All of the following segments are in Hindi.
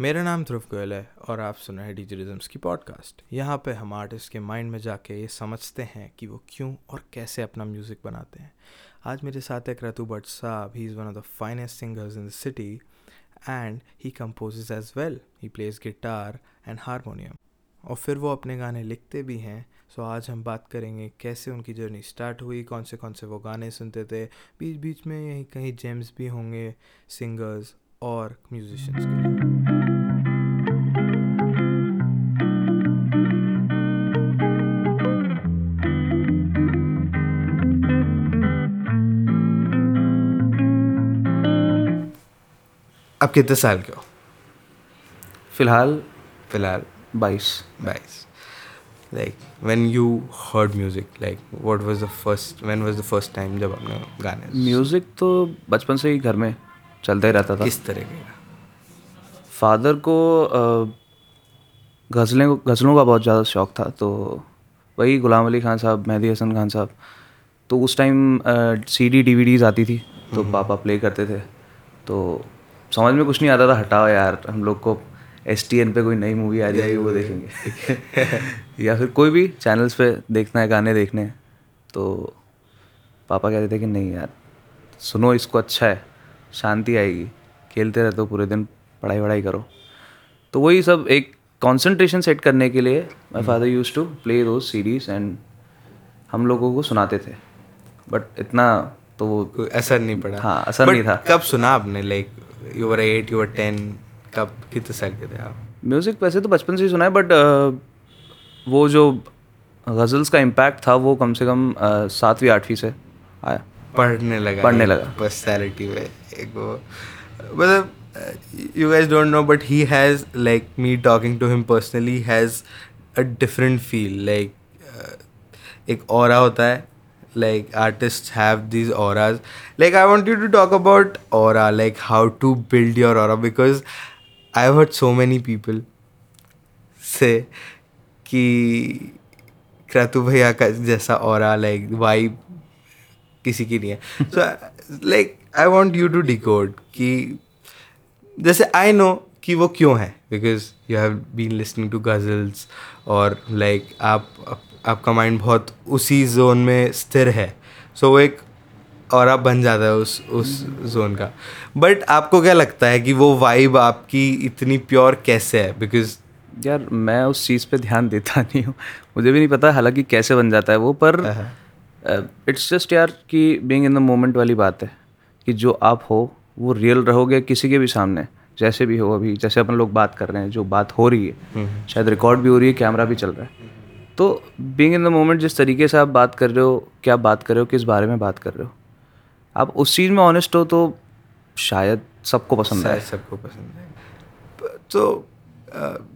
मेरा नाम ध्रुव गोयल है और आप सुन रहे हैं डिजिटलिज्म्स की पॉडकास्ट यहाँ पे हम आर्टिस्ट के माइंड में जाके ये समझते हैं कि वो क्यों और कैसे अपना म्यूज़िक बनाते हैं। आज मेरे साथ है क्रतु भट्ट साहब he is one of the finest singers in the city and he composes as well he plays guitar and harmonium और फिर वो अपने गाने लिखते भी हैं। सो आज हम बात करेंगे कैसे उनकी जर्नी स्टार्ट हुई कौन से कौन से वो गाने सुनते थे। बीच बीच में यहीं कहीं जेम्स भी होंगे सिंगर्स और म्यूजिशियंस के अब कितने साल के हो? फ़िलहाल फ़िलहाल बाईस। बाईस। Like when you heard music like what was the first when was the first time जब आपने गाने म्यूज़िक तो बचपन से ही घर में चलता ही रहता था। किस तरह के फादर को गज़लें गज़लों का बहुत ज़्यादा शौक़ था तो वही गुलाम अली खान साहब मेहदी हसन खान साहब तो उस टाइम सी डी डी आती थी तो पापा प्ले करते थे तो समझ में कुछ नहीं आता था हटाओ यार हम लोग को एस टी एन पे कोई नई मूवी आ जाएगी वो देखेंगे। या फिर कोई भी चैनल्स पे देखना है गाने देखने हैं तो पापा कहते थे कि नहीं यार सुनो इसको अच्छा है शांति आएगी खेलते रहते हो पूरे दिन पढ़ाई वढ़ाई करो। तो वही सब एक कॉन्सेंट्रेशन सेट करने के लिए my father use to play two series and हम लोगों को सुनाते थे। बट इतना तो वो असर नहीं पड़ा। हाँ, असर नहीं था। कब सुना आपने like you were eight you were ten कब कितने साल के थे आप? म्यूज़िक वैसे तो बचपन से ही सुना है बट वो जो गज़ल्स का इम्पैक्ट था वो कम से कम अ, सातवीं आठवीं से आया। पढ़ने लगा। पढ़ने लगा। पर्सनैलिटी में एक वो मतलब you guys don't know but he has like me talking to him personally has a different feel like एक और होता है। Like artists have these auras like i want you to talk about aura like how to build your aura because i've heard so many people say कि क्रतु भैया का जैसा ऑरा लाइक वाइब किसी की नहीं है so like I want you to decode कि जैसे आई नो कि वो क्यों है because you have been listening to ghazals और लाइक आप- आपका माइंड बहुत उसी जोन में स्थिर है। सो so, वो एक और आप बन जाता है उस उस जोन का। बट आपको क्या लगता है कि वो वाइब आपकी इतनी प्योर कैसे है? बिकॉज़ यार मैं उस चीज़ पे ध्यान देता नहीं हूँ। मुझे भी नहीं पता हालाँकि कैसे बन जाता है वो पर इट्स जस्ट यार कि बीइंग इन द मोमेंट वाली बात है कि जो आप हो वो रियल रहोगे किसी के भी सामने। जैसे भी हो अभी जैसे अपन लोग बात कर रहे हैं जो बात हो रही है शायद रिकॉर्ड भी हो रही है कैमरा भी चल रहा है। तो बींग इन द मोमेंट जिस तरीके से आप बात कर रहे हो क्या बात कर रहे हो किस बारे में बात कर रहे हो आप उस चीज़ में ऑनेस्ट हो तो शायद सबको पसंद आए। सबको पसंद है तो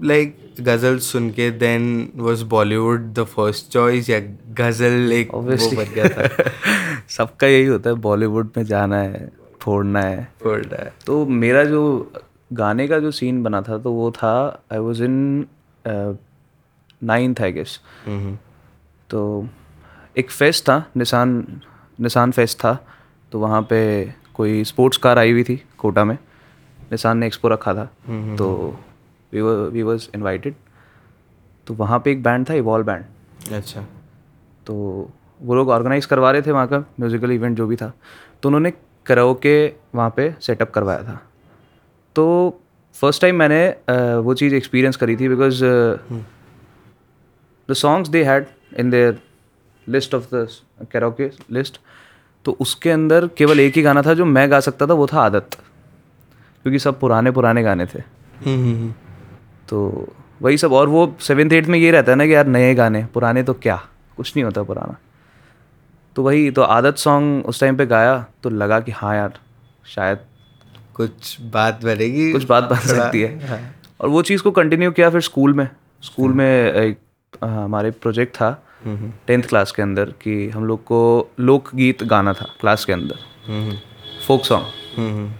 लाइक गज़ल सुन के then was Bollywood the first choice या गज़ल एक वो बन गया था। सबका यही होता है बॉलीवुड में जाना है फोड़ना है। Fold है। तो मेरा जो गाने का जो सीन बना था तो वो था I was in ninth I guess तो एक फेस्ट था निशान निशान फेस्ट था तो वहाँ पे कोई स्पोर्ट्स कार आई हुई थी कोटा में। निशान ने एक्सपो रखा था। तो वी वी वॉज़ इन्वाइटेड तो वहाँ पे एक बैंड था इवॉल्व बैंड अच्छा। तो वो लोग ऑर्गेनाइज करवा रहे थे वहाँ का म्यूज़िकल इवेंट जो भी था। तो उन्होंने करो कराओके वहाँ पे सेटअप करवाया था। तो फ़र्स्ट टाइम मैंने वो चीज़ एक्सपीरियंस करी थी because the songs they had in their list of the karaoke list तो उसके अंदर केवल एक ही गाना था जो मैं गा सकता था वो था आदत। क्योंकि सब पुराने पुराने गाने थे। हम्म, हम्म, हम्म। तो वही सब और वो सेवेंथ एट्थ में ये रहता है ना कि यार नए गाने पुराने तो क्या? कुछ नहीं होता पुराना। तो वही तो आदत सॉन्ग उस टाइम पे गाया तो लगा कि हाँ यार शायद कुछ बात बनेगी। कुछ बात बन सकती है। हाँ। और वो चीज़ को कंटिन्यू किया फिर स्कूल में। स्कूल में एक हमारे प्रोजेक्ट था टेंथ क्लास के अंदर कि हम लोग को लोकगीत गाना था क्लास के अंदर। Folk song.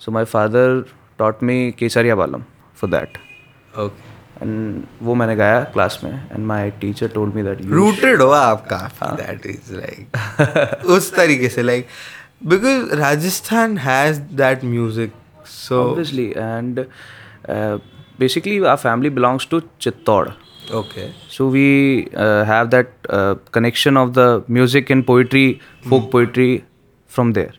So my father taught me Kesariya Balam for that okay and वो मैंने गाया क्लास में। And my teacher told me that rooted हो आप काफ़ी दैट इज़ लाइक उस तरीके से like because Rajasthan has that music so obviously and basically our family belongs to Chittor Okay. So we uh, have that uh, connection of the music and poetry, folk poetry from there.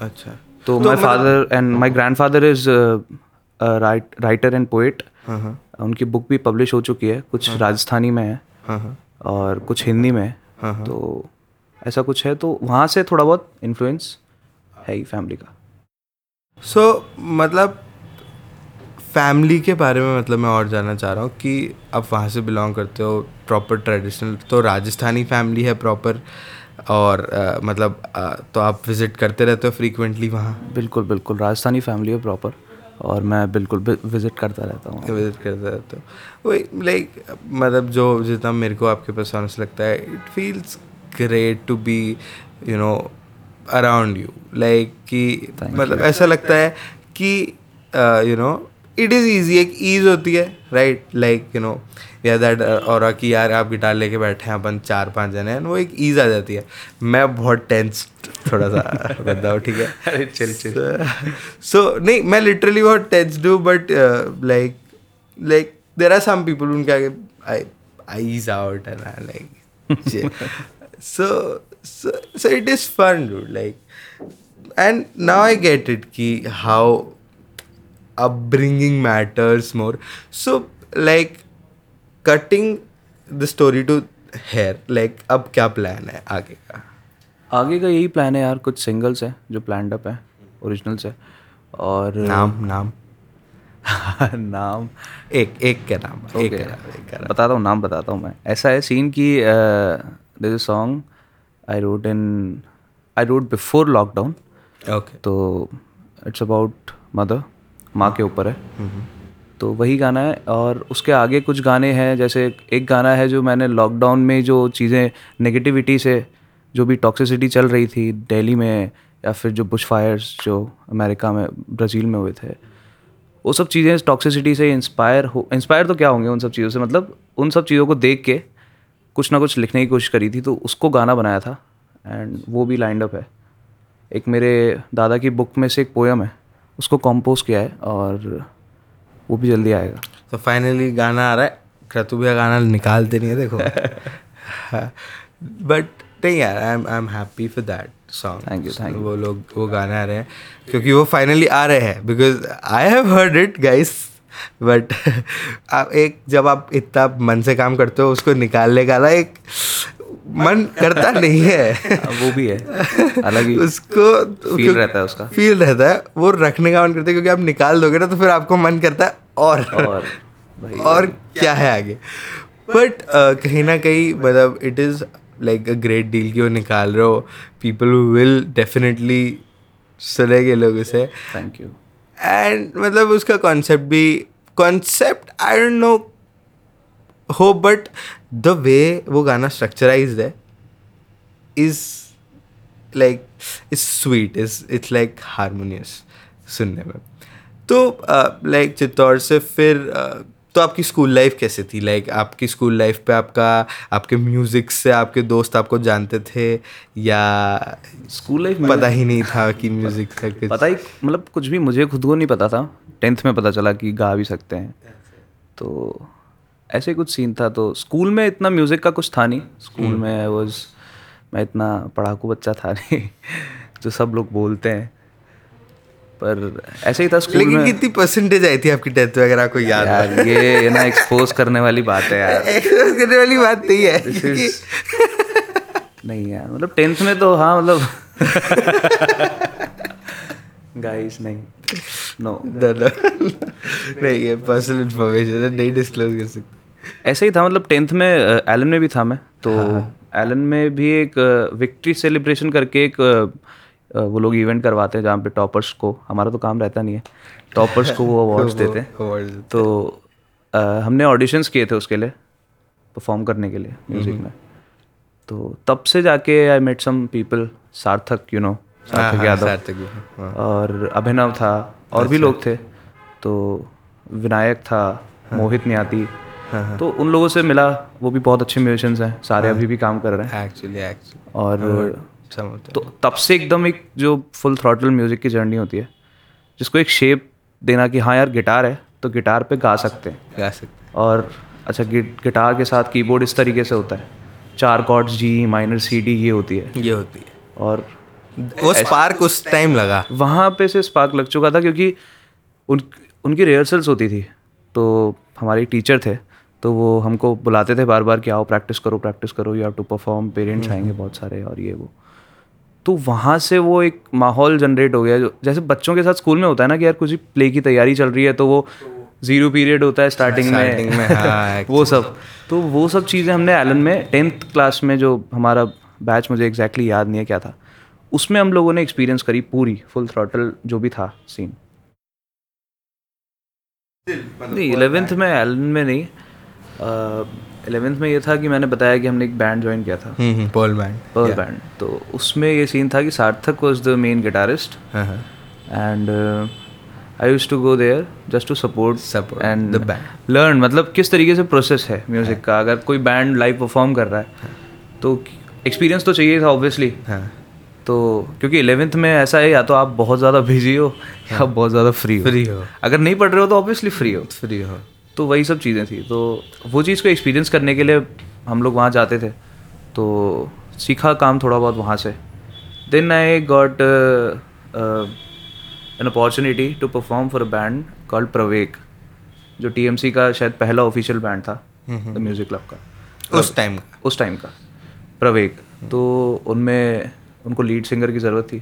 अच्छा So my father and my grandfather is uh, a write, writer and poet. उनकी बुक भी पब्लिश हो चुकी है कुछ राजस्थानी में है हाँ हाँ और कुछ हिंदी में है तो ऐसा कुछ है तो वहाँ से थोड़ा बहुत इन्फ्लुएंस है ही फैमिली का सो मतलब फैमिली के बारे में मतलब मैं और जानना चाह रहा हूँ कि आप वहाँ से बिलोंग करते हो प्रॉपर ट्रेडिशनल तो राजस्थानी फैमिली है प्रॉपर और अ, मतलब अ, तो आप विज़िट करते रहते हो फ्रीक्वेंटली वहाँ? बिल्कुल बिल्कुल राजस्थानी फैमिली है प्रॉपर और मैं बिल्कुल विज़िट करता रहता हूँ। विज़िट करते रहते हो। वही लाइक मतलब जो जितना मेरे को आपके पास से लगता है it feels great to be you know around you like कि मतलब ऐसा लगता है कि you know it is easy एक ईज होती है राइट लाइक यू नो या दैट और कि यार आप गिटार लेके बैठे हैं अपन चार पाँच जने हैं वो एक ईज आ जाती है। मैं बहुत टेंस थोड़ा सा बंदा हूँ ठीक है? अरे चिल चिल सो नहीं मैं लिटरली बहुत tense do but like like there are some people उनके आगे I I ease out and I like so so so it is fun dude like and now i get it ki how upbringing matters more. So like cutting the story to hair like अब क्या प्लान है आगे का? आगे का यही प्लान है यार कुछ सिंगल्स है जो प्लान अप है ओरिजिनल्स है और नाम नाम। नाम। एक एक क्या नाम एक Okay. नाम एक क्या नाम। बताता हूँ नाम बताता हूँ मैं। ऐसा है सीन की this a song I wrote in I wrote before lockdown okay तो इट्स अबाउट मदर माँ के ऊपर है। तो वही गाना है और उसके आगे कुछ गाने हैं, जैसे एक गाना है जो मैंने लॉकडाउन में जो चीज़ें नेगेटिविटी से, जो भी टॉक्सिसिटी चल रही थी दिल्ली में या फिर जो बुश फायर्स जो अमेरिका में, ब्राज़ील में हुए थे, वो सब चीज़ें टॉक्सिसिटी से इंस्पायर हो इंस्पायर तो क्या होंगे उन सब चीज़ों से? मतलब उन सब चीज़ों को देख के कुछ ना कुछ लिखने की कोशिश करी थी तो उसको गाना बनाया था एंड वो भी लाइंड अप है। एक मेरे दादा की बुक में से एक पोयम है। उसको कंपोज किया है और वो भी जल्दी आएगा। तो फाइनली गाना आ रहा है। क्रतु भैया गाना निकालते नहीं है देखो। बट नहीं यार I am I am happy for that song Thank you, you वो लोग वो गाना आ रहे हैं। क्योंकि वो फाइनली आ रहे हैं। Because I have heard it guys but आप एक जब आप इतना मन से काम करते हो उसको निकालने का ना एक मन करता नहीं है। हाँ, वो भी है। अलग ही उसको फील रहता है उसका। फील रहता है वो रखने का मन करता है क्योंकि आप निकाल दोगे ना तो फिर आपको मन करता है और। और भाई। और क्या है आगे? बट कहीं ना कहीं मतलब it is like a great deal कि वो निकाल रहे हो। पीपल विल डेफिनेटली सुनेंगे लोग उसे थैंक यू एंड मतलब उसका कॉन्सेप्ट भी कॉन्सेप्ट आई डोंट नो हो बट द वे वो गाना स्ट्रक्चराइज है is like is sweet is it's like harmonious सुनने में। तो लाइक uh, चित्तौड़ से फिर uh, तो आपकी स्कूल लाइफ कैसे थी? लाइक like, आपकी स्कूल लाइफ पे आपका आपके म्यूज़िक से आपके दोस्त आपको जानते थे? या स्कूल लाइफ में पता ही नहीं था कि म्यूज़िक का कुछ पता ही मतलब कुछ भी मुझे खुद को नहीं पता था। टेंथ में पता चला कि गा भी सकते हैं। तो ऐसे कुछ सीन था तो स्कूल में इतना म्यूज़िक का कुछ था नहीं। स्कूल में आई वॉज़ मैं इतना पढ़ाकू बच्चा था नहीं जो सब लोग बोलते हैं। पर ऐसे ही था स्कूल लेकिन में। कितनी परसेंटेज आई थी आपकी टेंथ वगैरह को याद यार ये ना एक्सपोज करने वाली बात है यार। एक्सपोज करने वाली बात नहीं है नहीं यार मतलब टेंथ में तो हाँ मतलब गाइस नहीं। No no. नहीं ये पर्सनल इन्फॉर्मेशन है नहीं डिस्क्लोज कर सकते। ऐसे ही था मतलब टेंथ में एलन में भी था मैं तो एलन में भी एक विक्ट्री सेलिब्रेशन करके एक वो लोग इवेंट करवाते हैं जहाँ पे टॉपर्स को हमारा तो काम रहता नहीं है टॉपर्स को वो अवार्ड्स देते हैं। तो अ, हमने ऑडिशंस किए थे उसके लिए परफॉर्म करने के लिए म्यूज़िक में। तो तब से जाके I met some people Sarthak you know Sarthak Yadav. हाँ। और अभिनव था और भी लोग थे तो विनायक था मोहित नियाती तो उन लोगों से मिला वो भी बहुत अच्छे म्यूजिशियंस हैं सारे अभी भी काम कर रहे हैं। एक्चुअली एक्चुअली और तो तब से एकदम एक जो फुल थ्रॉटल म्यूज़िक की जर्नी होती है जिसको एक शेप देना कि हाँ यार गिटार है तो गिटार पे गा सकते हैं। गा सकते हैं। और अच्छा गिटार के साथ कीबोर्ड इस तरीके से होता है। चार chords G minor C D ये होती है। ये होती है। और वो स्पार्क उस टाइम लगा। वहाँ पे से स्पार्क लग चुका था क्योंकि उन उनकी रिहर्सल्स होती थी। तो हमारे टीचर थे तो वो हमको बुलाते थे बार बार कि आओ प्रैक्टिस करो प्रैक्टिस करो you have to perform parents आएँगे बहुत सारे और ये वो। तो वहाँ से वो एक माहौल जनरेट हो गया जो जैसे बच्चों के साथ स्कूल में होता है ना कि यार कुछ प्ले की तैयारी चल रही है तो वो ज़ीरो पीरियड होता है स्टार्टिंग में, में, हाँ, वो सब। तो वो सब चीज़ें हमने एलन में टेंथ क्लास में जो हमारा बैच मुझे एग्जैक्टली exactly याद नहीं है क्या था उसमें हम लोगों ने एक्सपीरियंस करी पूरी फुल थ्रॉटल जो भी था सीन नहीं इलेवेंथ में एलन में नहीं इलेवेंथ में ये था कि मैंने बताया कि हमने एक बैंड ज्वाइन किया था। हम्म पोल बैंड पर्ल बैंड तो उसमें ये सीन था कि सार्थक वॉज़ द मेन गिटारिस्ट हाँ हाँ. And I used to go there just to support and learn मतलब किस तरीके से प्रोसेस है म्यूज़िक का अगर कोई बैंड लाइव परफॉर्म कर रहा है तो एक्सपीरियंस तो चाहिए था ऑब्वियसली हाँ. तो क्योंकि इलेवेंथ में ऐसा है या तो आप बहुत ज़्यादा बिज़ी हो या बहुत ज़्यादा फ्री हो। फ्री हो. अगर नहीं पढ़ रहे हो तो ऑब्वियसली फ्री हो। फ्री हो। तो वही सब चीज़ें थी। तो वो चीज़ को एक्सपीरियंस करने के लिए हम लोग वहाँ जाते थे। तो सीखा काम थोड़ा बहुत वहाँ से। Then I got an opportunity to perform for a band called Pravek जो टीएमसी का शायद पहला ऑफिशियल बैंड था द म्यूज़िक क्लब का। उस टाइम उस टाइम का। प्रवेक तो उनमें उनको लीड सिंगर की ज़रूरत थी।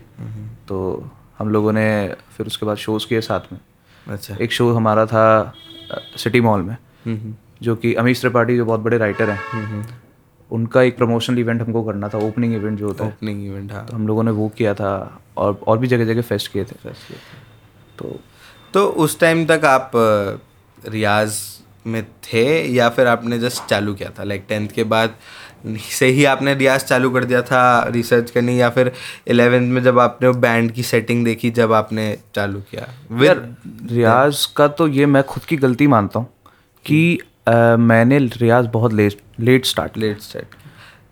तो हम लोगों ने फिर उसके बाद शोज़ किए साथ में। अच्छा। एक शो हमारा था सिटी मॉल में जो कि अमीश त्रिपाठी जो बहुत बड़े राइटर हैं उनका एक प्रमोशनल इवेंट हमको करना था ओपनिंग इवेंट जो होता है। ओपनिंग इवेंट हाँ। तो हम लोगों ने वो किया था और और भी जगह जगह फेस्ट किए थे। फेस्ट किए तो तो उस टाइम तक आप रियाज में थे या फिर आपने जस्ट चालू किया था? लाइक टेंथ के बाद से ही आपने रियाज चालू कर दिया था रिसर्च करनी या फिर इलेवेंथ में जब आपने बैंड की सेटिंग देखी जब आपने चालू किया? यार रियाज का तो ये मैं खुद की गलती मानता हूँ कि अ, मैंने रियाज बहुत late late start late start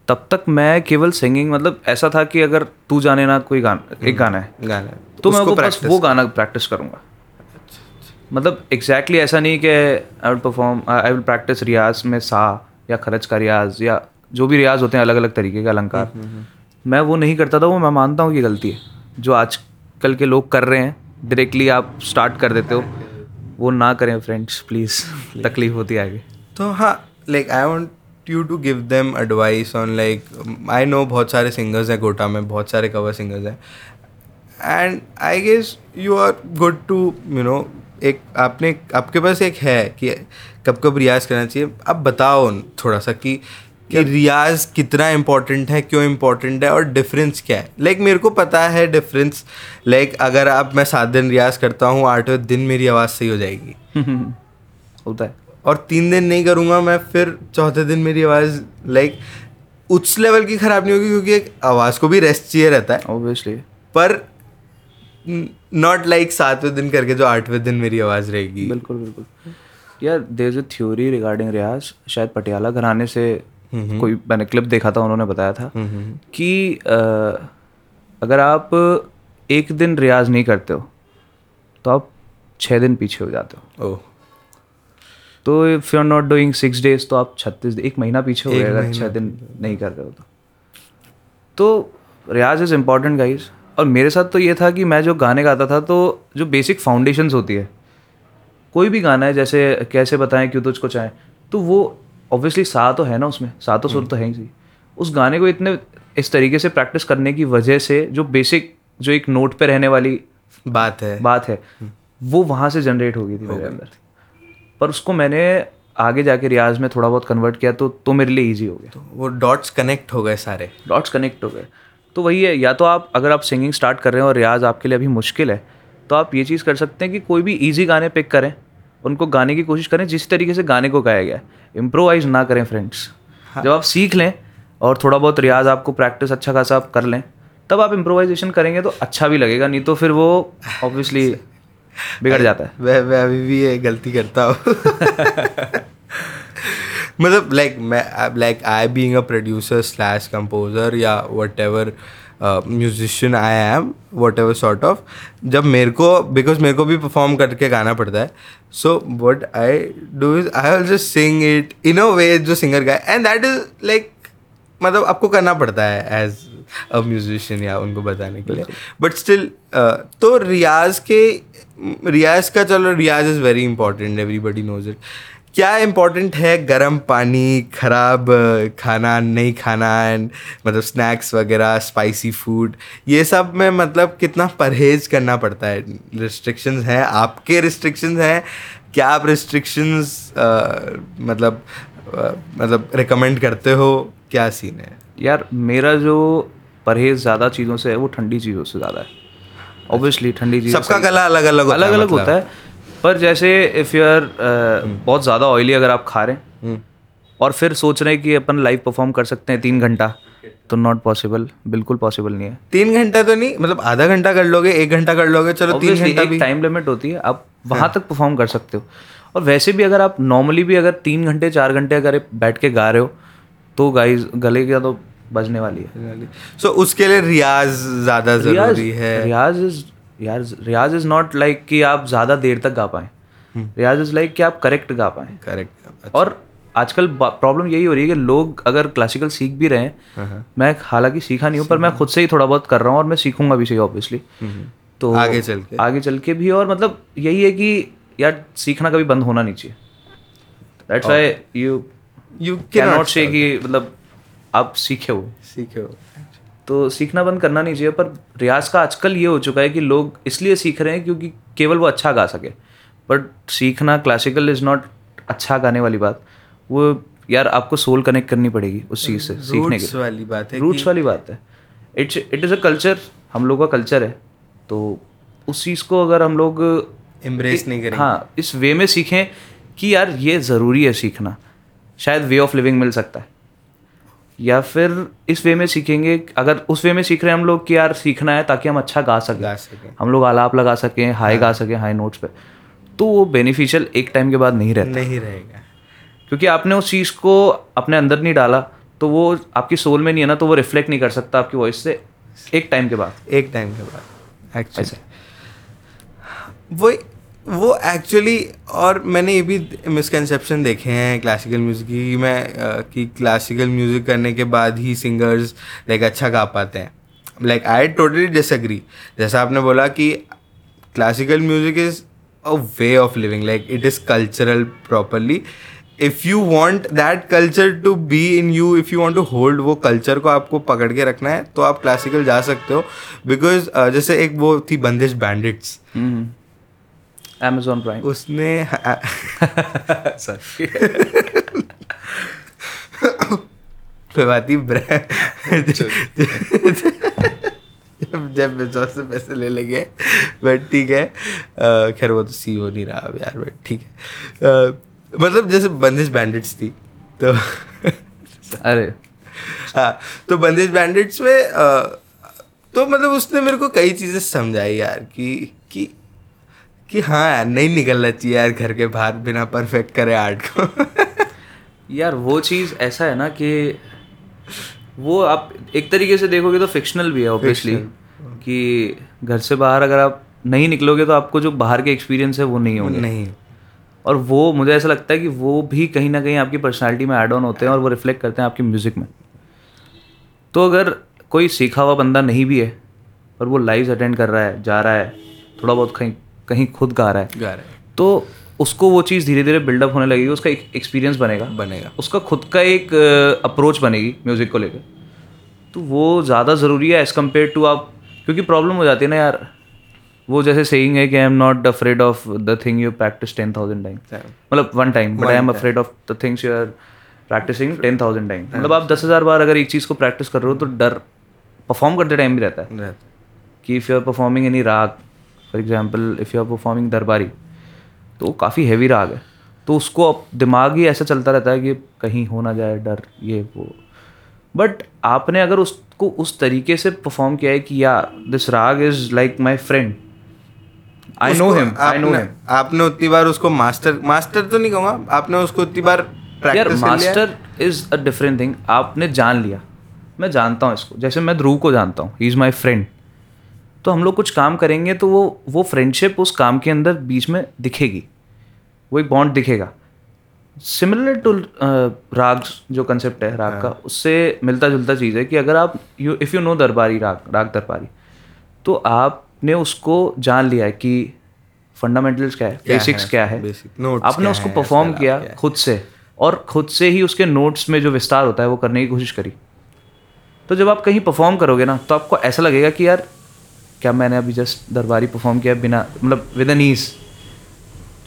तब तक मैं केवल सिंगिंग मतलब ऐसा था कि अगर तू जाने ना कोई गाना एक गाना है गाना तो मैं उसको वो बस वो गाना प्रैक्टिस करूँगा। मतलब एग्जैक्टली exactly ऐसा नहीं कि I will perform I will practice रियाज में सा या खरच का रियाज या जो भी रियाज होते हैं अलग अलग तरीके के अलंकार। हम्म, मैं वो नहीं करता था वो मैं मानता हूँ कि गलती है। जो आजकल के लोग कर रहे हैं डायरेक्टली आप स्टार्ट कर देते हो वो ना करें फ्रेंड्स प्लीज़ तकलीफ़ होती है आगे। तो हाँ like I want you to give them advice on like I know बहुत सारे सिंगर्स हैं कोटा में बहुत सारे कवर सिंगर्स हैं। And I guess you are good to you know एक आपने आपके पास एक है कि कब कब रियाज करना चाहिए। अब बताओ थोड़ा सा कि कि रियाज कितना इम्पोर्टेंट है क्यों इम्पोर्टेंट है और डिफरेंस क्या है। लाइक like, मेरे को पता है डिफरेंस लाइक like, अगर आप मैं सात दिन रियाज करता हूँ आठवें दिन मेरी आवाज़ सही हो जाएगी। होता है। और तीन दिन नहीं करूँगा मैं फिर चौथे दिन मेरी आवाज़ लाइक like, उस लेवल की ख़राब नहीं होगी क्योंकि एक आवाज़ को भी रेस्ट चाहिए रहता है। ऑब्वियसली पर नॉट लाइक सातवें दिन करके जो आठवें दिन मेरी आवाज़ रहेगी। बिल्कुल बिल्कुल। यार there is a theory regarding रियाज शायद पटियाला घराने से कोई मैंने क्लिप देखा था उन्होंने बताया था कि अ, अगर आप एक दिन रियाज नहीं करते हो तो आप छः दिन पीछे हो जाते हो। ओह। तो if you are not doing six days तो आप छत्तीस एक महीना पीछे हो गए अगर छः दिन नहीं कर रहे हो तो। तो रियाज इज़ इंपॉर्टेंट गाइज़ और मेरे साथ तो ये था कि मैं जो गाने गाता था तो जो बेसिक फाउंडेशंस होती है कोई भी गाना है जैसे कैसे बताएँ क्यों तुझको चाहें तो वो ऑब्वियसली सा तो है ना उसमें सा तो सुर तो है ही उस गाने को इतने इस तरीके से प्रैक्टिस करने की वजह से जो बेसिक जो एक नोट पे रहने वाली बात है। बात है वो वहाँ से जनरेट हो गई थी मेरे अंदर। पर उसको मैंने आगे जाके रियाज में थोड़ा बहुत कन्वर्ट किया तो तो मेरे लिए ईजी हो गया। तो वो डॉट्स कनेक्ट हो गए सारे। डॉट्स कनेक्ट हो गए। तो वही है या तो आप अगर आप सिंगिंग स्टार्ट कर रहे हैं और रियाज आपके लिए अभी मुश्किल है तो आप ये चीज़ कर सकते हैं कि कोई भी ईजी गाने पिक करें। उनको गाने की कोशिश करें जिस तरीके से गाने को गाया गया है। इम्प्रोवाइज ना करें फ्रेंड्स हाँ। जब आप सीख लें और थोड़ा बहुत रियाज आपको प्रैक्टिस अच्छा खासा आप कर लें तब आप इम्प्रोवाइजेशन करेंगे तो अच्छा भी लगेगा नहीं तो फिर वो ऑब्वियसली बिगड़ जाता है। मैं मैं अभी भी ये गलती करता हूँ। मतलब लाइक मैं like I being a producer slash composer या whatever musician I am whatever sort of जब मेरे को बिकॉज़ मेरे को भी परफॉर्म करके गाना पड़ता है so what I do is I just sing it in a way जो सिंगर गाय एंड दैट इज़ लाइक मतलब आपको करना पड़ता है एज अ म्यूजिशियन या उनको बताने के लिए। बट स्टिल तो रियाज के, रियाज का, चलो रियाज is very important everybody knows it क्या इम्पोर्टेंट है गर्म पानी ख़राब खाना नहीं खाना एंड मतलब स्नैक्स वगैरह स्पाइसी फ़ूड ये सब में मतलब कितना परहेज करना पड़ता है? रिस्ट्रिक्शंस हैं आपके रिस्ट्रिक्शंस हैं क्या आप रिस्ट्रिक्शंस मतलब uh, मतलब रिकमेंड करते हो? क्या सीन है? यार मेरा जो परहेज ज़्यादा चीज़ों से है वो ठंडी चीज़ों से ज़्यादा है। ऑब्वियसली ठंडी चीज़ सबका गला अलग अलग अलग अलग। होता है। पर जैसे इफ़ यू आर बहुत ज़्यादा ऑयली अगर आप खा रहे हैं हम्म, और फिर सोच रहे हैं कि अपन लाइव परफॉर्म कर सकते हैं तीन घंटा तो नॉट पॉसिबल बिल्कुल पॉसिबल नहीं है। तीन घंटा तो नहीं मतलब आधा घंटा कर लोगे एक घंटा कर लोगे चलो तीन घंटा एक भी। टाइम लिमिट होती है आप वहाँ तक परफॉर्म कर सकते हो। और वैसे भी अगर आप नॉर्मली भी अगर तीन घंटे चार घंटे अगर बैठ के गा रहे हो तो गाइस गले का तो बजने वाली है। सो so, उसके लिए रियाज ज़्यादा ज़रूरी है। रियाज इज़ यार रियाज इज़ नॉट लाइक कि आप ज़्यादा देर तक गा पाएँ। हम्म। रियाज इज़ लाइक कि आप करेक्ट गा पाएँ। करेक्ट अच्छा। और आजकल प्रॉब्लम यही हो रही है कि लोग अगर क्लासिकल सीख भी रहे हाँ, हैं मैं हालाँकि सीखा नहीं हूँ पर मैं खुद से ही थोड़ा बहुत कर रहा हूँ और मैं सीखूँगा भी सही ऑब्वियसली तो आगे चल के। आगे चल के भी और मतलब यही है कि यार सीखना कभी बंद होना नहीं चाहिए। That's why you you can not say कि मतलब आप सीखे हो। सीखे हो। तो सीखना बंद करना नहीं चाहिए पर रियाज का आजकल ये हो चुका है कि लोग इसलिए सीख रहे हैं क्योंकि केवल वो अच्छा गा सके। बट सीखना क्लासिकल इज़ नॉट अच्छा गाने वाली बात। वो यार आपको सोल कनेक्ट करनी पड़ेगी उस चीज़ से सीखने के वाली बात है रूट्स वाली बात है। It's it is a culture हम लोग का कल्चर है। तो उस चीज़ को अगर हम लोग एम्ब्रेस नहीं करें हाँ इस वे में सीखें कि यार ये ज़रूरी है सीखना। शायद वे ऑफ़ लिविंग मिल सकता है। या फिर इस वे में सीखेंगे अगर उस वे में सीख रहे हैं हम लोग कि यार सीखना है ताकि हम अच्छा गा सकें। गा सकें। हम लोग आलाप लगा सकें हाई गा सकें हाई नोट्स पे। तो वो बेनिफिशियल एक टाइम के बाद नहीं रहता। नहीं रहेगा। क्योंकि आपने उस चीज़ को अपने अंदर नहीं डाला तो वो आपकी सोल में नहीं है ना तो वो रिफ्लेक्ट नहीं कर सकता आपकी वॉइस से एक टाइम के बाद। एक टाइम के बाद एक्चुअली वो वो एक्चुअली और मैंने ये भी मिसकनसेप्शन देखे हैं क्लासिकल म्यूज़िक की मैं कि क्लासिकल म्यूज़िक करने के बाद ही सिंगर्स लाइक अच्छा गा पाते हैं। लाइक आई टोटली डिसएग्री जैसा आपने बोला कि classical music is a way of living like it is cultural properly if you want that culture to be in you if you want to hold वो कल्चर को आपको पकड़ के रखना है तो आप क्लासिकल जा सकते हो। बिकॉज़ जैसे एक वो थी बंदिश बैंडिट्स अमेजोन प्राइम उसने सॉरी। जब जब से पैसे ले लेंगे। बट ठीक है। खैर वो तो सी हो नहीं रहा अब यार बट ठीक है। मतलब जैसे बंदिश बैंडिट्स थी तो अरे। हाँ तो बंदिश बैंडिट्स में अ, तो मतलब उसने मेरे को कई चीज़ें समझाई यार कि कि कि हाँ यार नहीं निकलना चाहिए यार घर के बाहर बिना परफेक्ट करे आर्ट को। यार वो चीज़ ऐसा है ना कि वो आप एक तरीके से देखोगे तो फिक्शनल भी है ऑब्वियसली कि घर से बाहर अगर आप नहीं निकलोगे तो आपको जो बाहर के एक्सपीरियंस है वो नहीं होंगे। नहीं। और वो मुझे ऐसा लगता है कि वो भी कहीं ना कहीं आपकी पर्सनालिटी में ऐड ऑन होते हैं और वो रिफ्लेक्ट करते हैं आपकी म्यूज़िक में। तो अगर कोई सीखा हुआ बंदा नहीं भी है पर वो लाइव अटेंड कर रहा है जा रहा है थोड़ा बहुत कहीं कहीं खुद गा रहा है। गा रहा है। तो उसको वो चीज़ धीरे धीरे बिल्डअप होने लगेगी उसका एक एक्सपीरियंस बनेगा। बनेगा। उसका खुद का एक अप्रोच बनेगी म्यूज़िक को लेकर। तो वो ज़्यादा ज़रूरी है एज़ कंपेयर टू आप क्योंकि प्रॉब्लम हो जाती है ना यार। वो जैसे सेइंग है कि I am not afraid of the thing you practice ten thousand time मतलब one time but I am afraid of the things you are practicing ten thousand time मतलब आप दस हज़ार बार अगर एक चीज़ को प्रैक्टिस कर रहे हो तो डर परफॉर्म करते टाइम भी रहता है। कि if you are performing any raag for example if you are performing Darbari तो वो काफ़ी हैवी राग है। तो उसको अब दिमाग ही ऐसा चलता रहता है कि कहीं हो ना जाए डर ये वो। बट आपने अगर उसको उस तरीके से परफॉर्म किया है कि या this raag is like my friend I know him I know him आपने उतनी बार उसको मास्टर मास्टर तो नहीं कहूँगा आपने उसको उतनी बार यार master is a different thing आपने जान लिया। मैं जानता हूँ इसको। जैसे मैं ध्रुव को जानता हूँ। ही इज़ माई फ्रेंड तो हम लोग कुछ काम करेंगे तो वो वो फ्रेंडशिप उस काम के अंदर बीच में दिखेगी। वो एक बॉन्ड दिखेगा। सिमिलर टू राग जो कंसेप्ट है राग का उससे मिलता जुलता चीज़ है कि अगर आप यू इफ़ यू नो दरबारी राग राग दरबारी तो आपने उसको जान लिया है कि फंडामेंटल्स क्या है बेसिक्स क्या है। आपने उसको परफॉर्म किया है। खुद से और खुद से ही उसके नोट्स में जो विस्तार होता है वो करने की कोशिश करी। तो जब आप कहीं परफॉर्म करोगे ना तो आपको ऐसा लगेगा कि यार क्या मैंने अभी जस्ट दरबारी परफॉर्म किया बिना मतलब विद एन ईज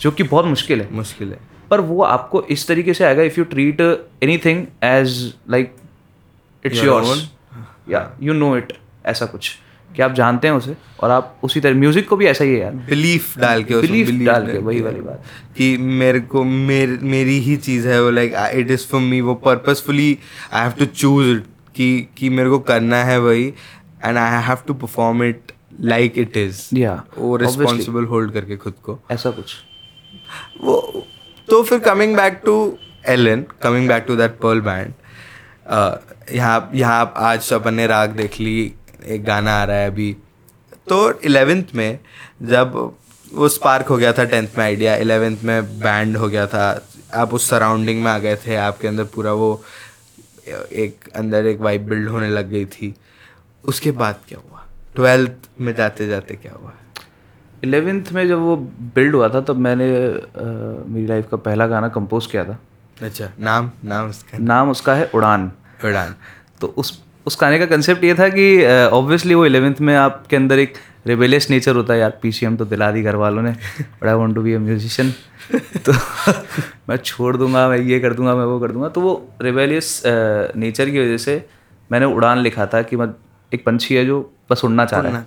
जो कि बहुत मुश्किल है। मुश्किल है। पर वो आपको इस तरीके से आएगा if you treat anything as like it's yours या यू नो इट ऐसा कुछ। कि आप जानते हैं उसे और आप उसी तरह म्यूज़िक को भी ऐसा ही है यार। बिलीफ डाल के belief डाल के, वही वाली बात। कि मेरे को मेर, मेरी ही चीज़ है वो like it is for me वो purposefully I have to choose it कि कि मेरे को करना है वही and I have to perform it like it is Yeah, वो रिस्पॉन्सिबल होल्ड करके खुद को। ऐसा कुछ। वो तो फिर coming back to Allen coming back to that pearl band यहाँ यहाँ आज अपन ने राग देख ली एक गाना आ रहा है अभी। तो इलेवेंथ में जब वो स्पार्क हो गया था टेंथ में आइडिया इलेवेंथ में बैंड हो गया था आप उस सराउंडिंग में आ गए थे आपके अंदर पूरा वो एक अंदर एक वाइब बिल्ड होने लग गई थी। उसके बाद क्या हुआ? ट्वेल्थ में जाते जाते क्या हुआ? इलेवेंथ में जब वो बिल्ड हुआ था तब मैंने अ, मेरी लाइफ का पहला गाना कंपोज किया था। अच्छा नाम नाम उसका? नाम उसका है उड़ान। उड़ान। तो उस उस गाने का कंसेप्ट ये था कि ऑब्वियसली वो इलेवेंथ में आपके अंदर एक रिबेलियस नेचर होता है यार पीसीएम तो दिला दी घर वालों ने but I want to be a musician तो मैं छोड़ दूँगा मैं ये कर दूँगा मैं वो कर दूँगा। तो वो रिबेलियस नेचर की वजह से मैंने उड़ान लिखा था कि मत एक पंछी है जो बस उड़ना चाह रहा है।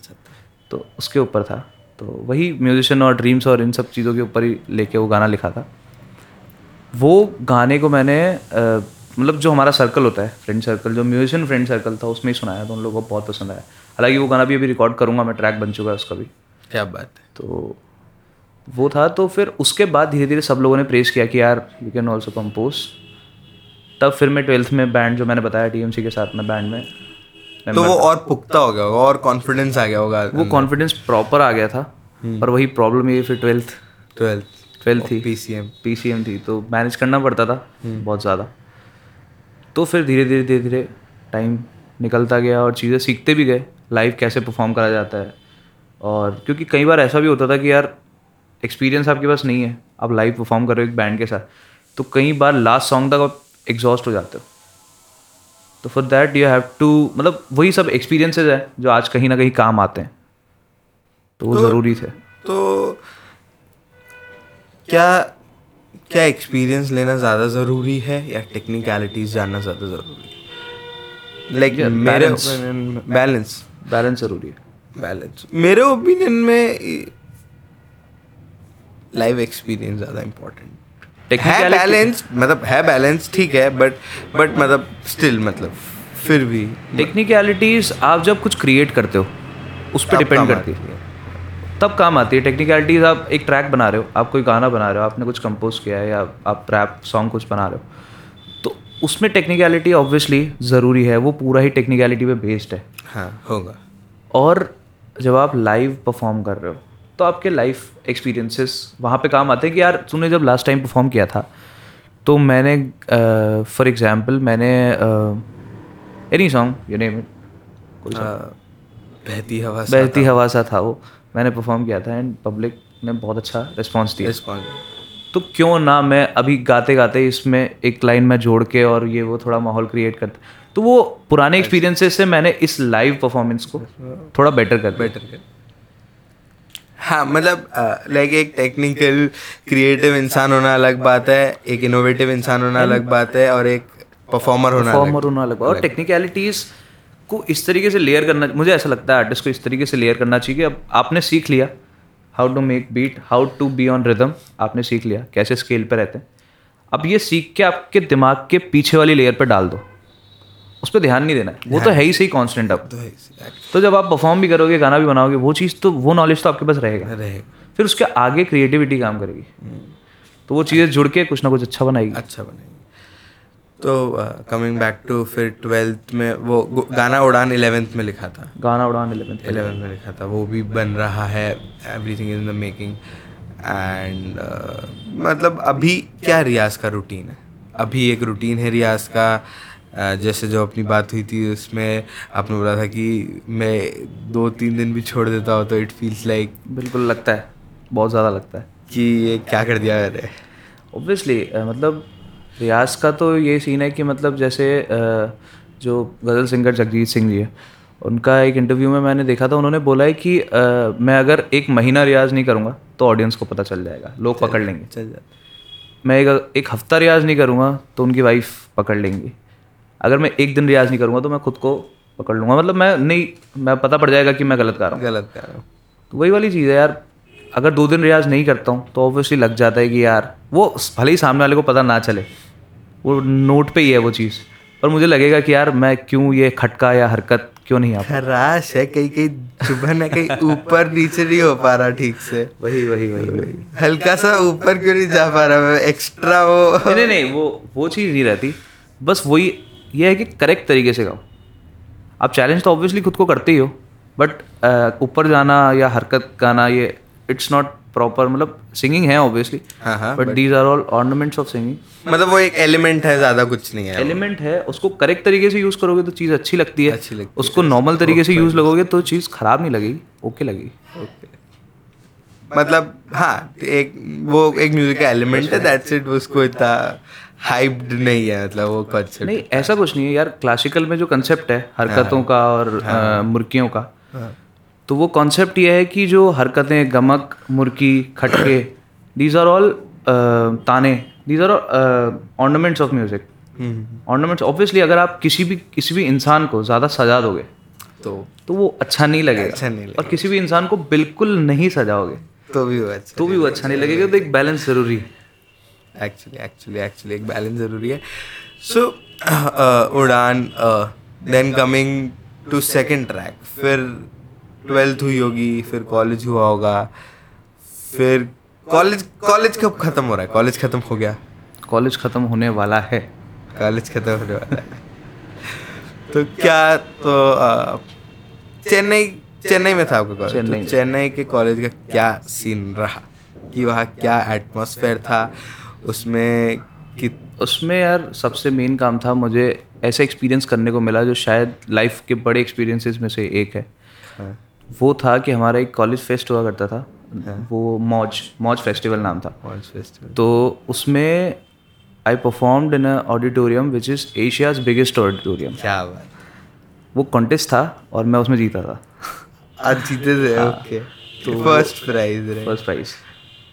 तो उसके ऊपर था। तो वही म्यूजिशियन और ड्रीम्स और इन सब चीज़ों के ऊपर ही लेके वो गाना लिखा था। वो गाने को मैंने मतलब जो हमारा सर्कल होता है फ्रेंड सर्कल जो म्यूजिशियन फ्रेंड सर्कल था उसमें ही सुनाया तो उन लोगों को बहुत पसंद आया। हालाँकि वो गाना भी अभी रिकॉर्ड करूँगा मैं ट्रैक बन चुका है उसका भी। क्या बात है। तो वो था तो फिर उसके बाद धीरे धीरे सब लोगों ने प्रेस किया कि यार यू कैन ऑल्सो कंपोज तब फिर मैं ट्वेल्थ में बैंड जो मैंने बताया टीएमसी के साथ में बैंड में तो वो और पुख्ता हो गया होगा और कॉन्फिडेंस आ गया होगा वो कॉन्फिडेंस प्रॉपर आ गया था पर वही प्रॉब्लम ये फिर ट्वेल्थ ट्वेल्थ ट्वेल्थ थी। पीसीएम पीसीएम थी तो मैनेज करना पड़ता था बहुत ज़्यादा। तो फिर धीरे धीरे धीरे धीरे टाइम निकलता गया और चीज़ें सीखते भी गए लाइव कैसे परफॉर्म करा जाता है। और क्योंकि कई बार ऐसा भी होता था कि यार एक्सपीरियंस आपके पास नहीं है आप लाइव परफॉर्म कर रहे हो एक बैंड के साथ। तो कई बार लास्ट सॉन्ग तक आप एग्जॉस्ट हो जाते हो। तो for that you have to मतलब वही सब एक्सपीरियंसेस है जो आज कहीं ना कहीं काम आते हैं। तो वो तो, ज़रूरी थे। तो क्या क्या एक्सपीरियंस लेना ज़्यादा ज़रूरी है या टेक्निकलिटीज जानना ज़्यादा ज़रूरी है? लाइक मेरे बैलेंस बैलेंस ज़रूरी है। बैलेंस मेरे ओपिनियन में लाइव एक्सपीरियंस ज़्यादा इम्पोर्टेंट है बैलेंस मतलब है बैलेंस ठीक है बट बट मतलब स्टिल मतलब फिर भी टेक्निकलिटीज आप जब कुछ क्रिएट करते हो उस पर डिपेंड करती है। तब काम आती है। टेक्निकलिटीज आप एक ट्रैक बना रहे हो आप कोई गाना बना रहे हो आपने कुछ कंपोज किया है या आप रैप सॉन्ग कुछ बना रहे हो तो उसमें टेक्निकलिटी ऑब्वियसली ज़रूरी है वो पूरा ही टेक्निकलिटी पे बेस्ड है। हाँ होगा। और जब आप लाइव परफॉर्म कर रहे हो तो आपके लाइफ एक्सपीरियंसेस वहाँ पे काम आते हैं कि यार तूने जब लास्ट टाइम परफॉर्म किया था तो मैंने फॉर एग्जांपल मैंने any song you name it बहती हवा सा बहती हवा सा था वो मैंने परफॉर्म किया था एंड पब्लिक ने बहुत अच्छा रिस्पॉन्स दिया। तो क्यों ना मैं अभी गाते गाते इसमें एक लाइन में जोड़ के और ये वो थोड़ा माहौल क्रिएट करते तो वो पुराने एक्सपीरियंसेस से मैंने इस लाइव परफॉर्मेंस को थोड़ा बेटर कर बेटर कर हाँ मतलब लाइक एक टेक्निकल क्रिएटिव इंसान होना अलग बात है एक इनोवेटिव इंसान होना अलग बात है और एक परफॉर्मर होना परफॉर्मर होना अलग बात और टेक्निकलिटीज को इस तरीके से लेयर करना मुझे ऐसा लगता है आर्टिस्ट को इस तरीके से लेयर करना चाहिए कि अब आपने सीख लिया how to make beat how to be on rhythm आपने सीख लिया कैसे स्केल पर रहते हैं। अब ये सीख के आपके दिमाग के पीछे वाली लेयर पर डाल दो। उस पर ध्यान नहीं देना है। वो तो है ही सही कॉन्स्टेंट अब। तो है तो जब आप परफॉर्म भी करोगे गाना भी बनाओगे वो चीज़ तो वो नॉलेज तो आपके पास रहेगा। रहेगा। फिर उसके आगे क्रिएटिविटी काम करेगी। तो वो चीज़ें जुड़ के कुछ ना कुछ अच्छा बनाएगी। अच्छा बनाएगी तो कमिंग बैक टू फिर ट्वेल्थ में वो गाना उड़ान इलेवेंथ में लिखा था। गाना उड़ान इलेवेंथ इलेवेंथ में लिखा था। वो भी बन रहा है। Everything is in the making and मतलब अभी क्या रियाज का रूटीन है? अभी एक रूटीन है रियाज का। जैसे जो अपनी बात हुई थी उसमें आपने बोला था कि मैं दो तीन दिन भी छोड़ देता हूँ तो इट फील्स लाइक बिल्कुल लगता है बहुत ज़्यादा लगता है। कि ये क्या कर दिया मैंने। ओब्वियसली मतलब रियाज का तो ये सीन है कि मतलब जैसे जो गज़ल सिंगर जगजीत सिंह जी है उनका एक इंटरव्यू में मैंने देखा था उन्होंने बोला है कि अ, मैं अगर एक महीना रियाज नहीं करूँगा तो ऑडियंस को पता चल जाएगा लोग पकड़ लेंगे। चल जाता मैं एक एक हफ़्ता रियाज नहीं करूँगा तो उनकी वाइफ पकड़ लेंगी। अगर मैं एक दिन रियाज नहीं करूँगा तो मैं खुद को पकड़ लूँगा। मतलब मैं नहीं मैं पता पड़ जाएगा कि मैं गलत कर रहा हूँ। गलत कर रहा हूँ। तो वही वाली चीज़ है यार। अगर दो दिन रियाज नहीं करता हूँ तो ऑब्वियसली लग जाता है कि यार वो भले ही सामने वाले को पता ना चले वो नोट पे ही है वो चीज़। पर मुझे लगेगा कि यार मैं क्यों ये खटका या हरकत क्यों नहीं आ खराश है कहीं कहीं चुभन है कहीं ऊपर नीचे नहीं हो पा रहा ठीक से। वही वही वही वही। हल्का सा ऊपर क्यों नहीं जा पा रहा? मैं एक्स्ट्रा वो नहीं नहीं वो वो चीज़ नहीं रहती। बस वही ये है कि करेक्ट तरीके से गाओ। आप चैलेंज तो ऑब्वियसली खुद को करते ही हो बट ऊपर जाना या हरकत गाना ये इट्स नॉट प्रॉपर मतलब सिंगिंग है ऑब्वियसली हाँ हाँ but these are all ornaments of singing मतलब वो एक एलिमेंट है ज़्यादा कुछ नहीं है एलिमेंट है उसको करेक्ट तरीके से यूज़ करोगे तो चीज़ अच्छी लगती है। अच्छी लगती उसको नॉर्मल तरीके से यूज़ लगोगे तो चीज़ खराब नहीं लगेगी ओके लगेगी। मतलब हाँ एक वो एक म्यूज़िक का एलिमेंट है दैट्स इट उसको इतना हाइप्ड नहीं है मतलब वो कॉन्सेप्ट नहीं ऐसा कुछ नहीं है यार क्लासिकल में जो कंसेप्ट है हरकतों का और अ, मुर्कियों का तो वो कॉन्सेप्ट ये है कि जो हरकतें गमक मुर्की खटके दीज आर ऑल ताने these are ornaments of music ornaments obviously अगर आप किसी भी किसी भी इंसान को ज़्यादा सजा दोगे तो तो वो अच्छा नहीं लगेगा। अच्छा नहीं लगेगा। और किसी भी इंसान को बिल्कुल नहीं सजाओगे तो भी वो अच्छा तो भी वो अच्छा नहीं लगेगा। तो एक बैलेंस ज़रूरी है। एक्चुअली एक्चुअली एक्चुअली एक बैलेंस ज़रूरी है। सो उड़ान then coming to second track फिर ट्वेल्थ हुई होगी फिर कॉलेज हुआ होगा फिर कॉलेज कॉलेज कब खत्म हो रहा है? कॉलेज खत्म हो गया। कॉलेज खत्म होने वाला है। कॉलेज खत्म होने वाला है। तो क्या तो चेन्नई चेन्नई में था आपका कॉलेज चेन्नई तो चेन्नई के कॉलेज का क्या सीन रहा? कि वहाँ क्या एटमोसफेयर था? उसमें कि उसमें यार सबसे मेन काम था मुझे ऐसा एक्सपीरियंस करने को मिला जो शायद लाइफ के बड़े एक्सपीरियंसेस में से एक है। हाँ, वो था कि हमारा एक कॉलेज फेस्ट हुआ करता था। वो मौज मौज फेस्टिवल नाम था। फेस्टिवल तो उसमें I performed in auditorium which is Asia's biggest auditorium क्या बात। वो कॉन्टेस्ट था और मैं उसमें जीता था। आज जीते थे okay first prize first prize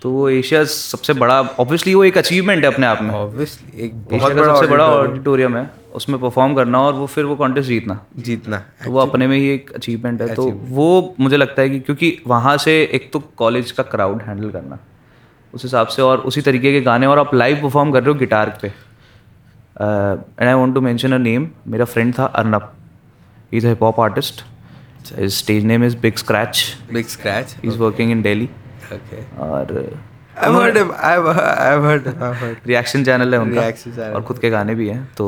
तो वो एशिया सबसे बड़ा ऑब्वियसली वो एक अचीवमेंट है अपने आप में। ऑब्वियसली एक बहुत बड़ा सबसे बड़ा ऑडिटोरियम है। उसमें परफॉर्म करना और वो फिर वो कॉन्टेस्ट जीतना। जीतना। तो वो अपने में ही एक अचीवमेंट है। तो वो मुझे लगता है कि क्योंकि वहाँ से एक तो कॉलेज का क्राउड हैंडल करना उस हिसाब से और उसी तरीके के गाने और आप लाइव परफॉर्म कर रहे हो गिटार पे। And I want to mention a name मेरा फ्रेंड था Arnab. Is hip hop artist stage name is big scratch big scratch is working in Delhi okay और I've heard him. I've I've heard. I've heard. Reaction channel है उनका और खुद के गाने भी हैं तो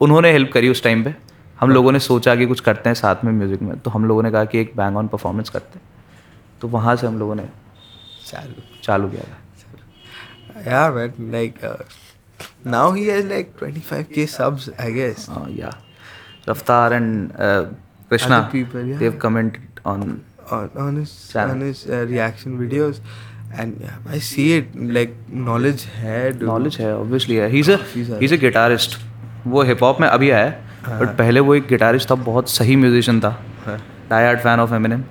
उन्होंने हेल्प करी उस टाइम पे हम लोगों ने सोचा कि कुछ करते हैं साथ में म्यूज़िक में तो हम लोगों ने कहा कि एक बैंग ऑन परफॉर्मेंस करते हैं तो वहाँ से हम लोगों ने चालू चालू किया था Yeah, man. Like uh, now he has like 25k subs, I guess. या Raftaar and Krishna Other people, yeah. Dev commented on On on his Channel. on his uh, reaction videos, and I see it. Like knowledge है. dude. नॉलेज है ऑब्वियसली है इज़ काफ़ी सारा। ही गिटारिस्ट वो हिप हॉप में अभी आया है बट पहले वो एक गिटारिस्ट था बहुत सही म्यूजिशियन था डाई फ़ैन ऑफ़ एमिनेम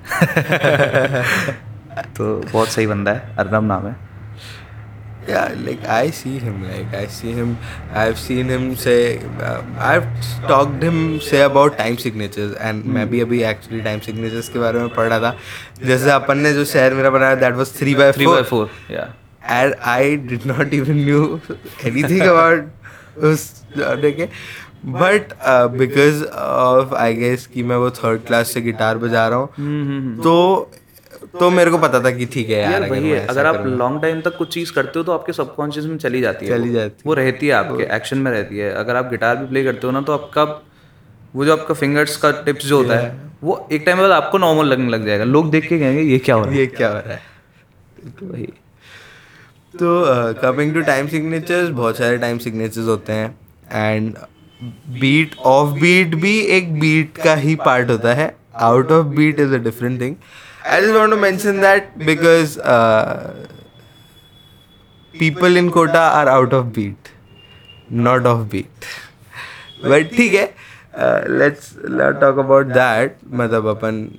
तो बहुत सही बंदा है अर्नब नाम है Yeah, like I see him. Like I see him. I've seen him say. Uh, I've talked him say about time signatures, and मैं भी अभी actually time signatures के बारे में पढ़ रहा था. जैसे अपन ने जो शहर मेरा बनाया, that was three by three four. By four या and I did not even knew anything about उस genre के but because of I guess कि मैं वो थर्ड क्लास से गिटार बजा रहा हूँ तो तो मेरे को पता था कि ठीक है यार यार अगर वही है अगर आप लॉन्ग टाइम तक कुछ चीज़ करते हो तो आपके सबकॉन्शियस में चली जाती है चली वो। जाती वो रहती है आपके एक्शन में रहती है। अगर आप गिटार भी प्ले करते हो ना तो आपका वो जो आपका फिंगर्स का टिप्स जो होता है वो एक टाइम बाद आपको नॉर्मल लगने लग जाएगा। लोग देख के कहेंगे ये क्या हो रहा है? ये क्या हो रहा है? है वही। तो कमिंग टू टाइम सिग्नेचर्स बहुत सारे टाइम सिग्नेचर्स होते हैं। एंड बीट ऑफ़ बीट भी एक बीट का ही पार्ट होता है। Out of beat is a different thing I just want to mention that because people in Kota are out of beat not of beat but ठीक है Let's let's talk about that मतलब अपन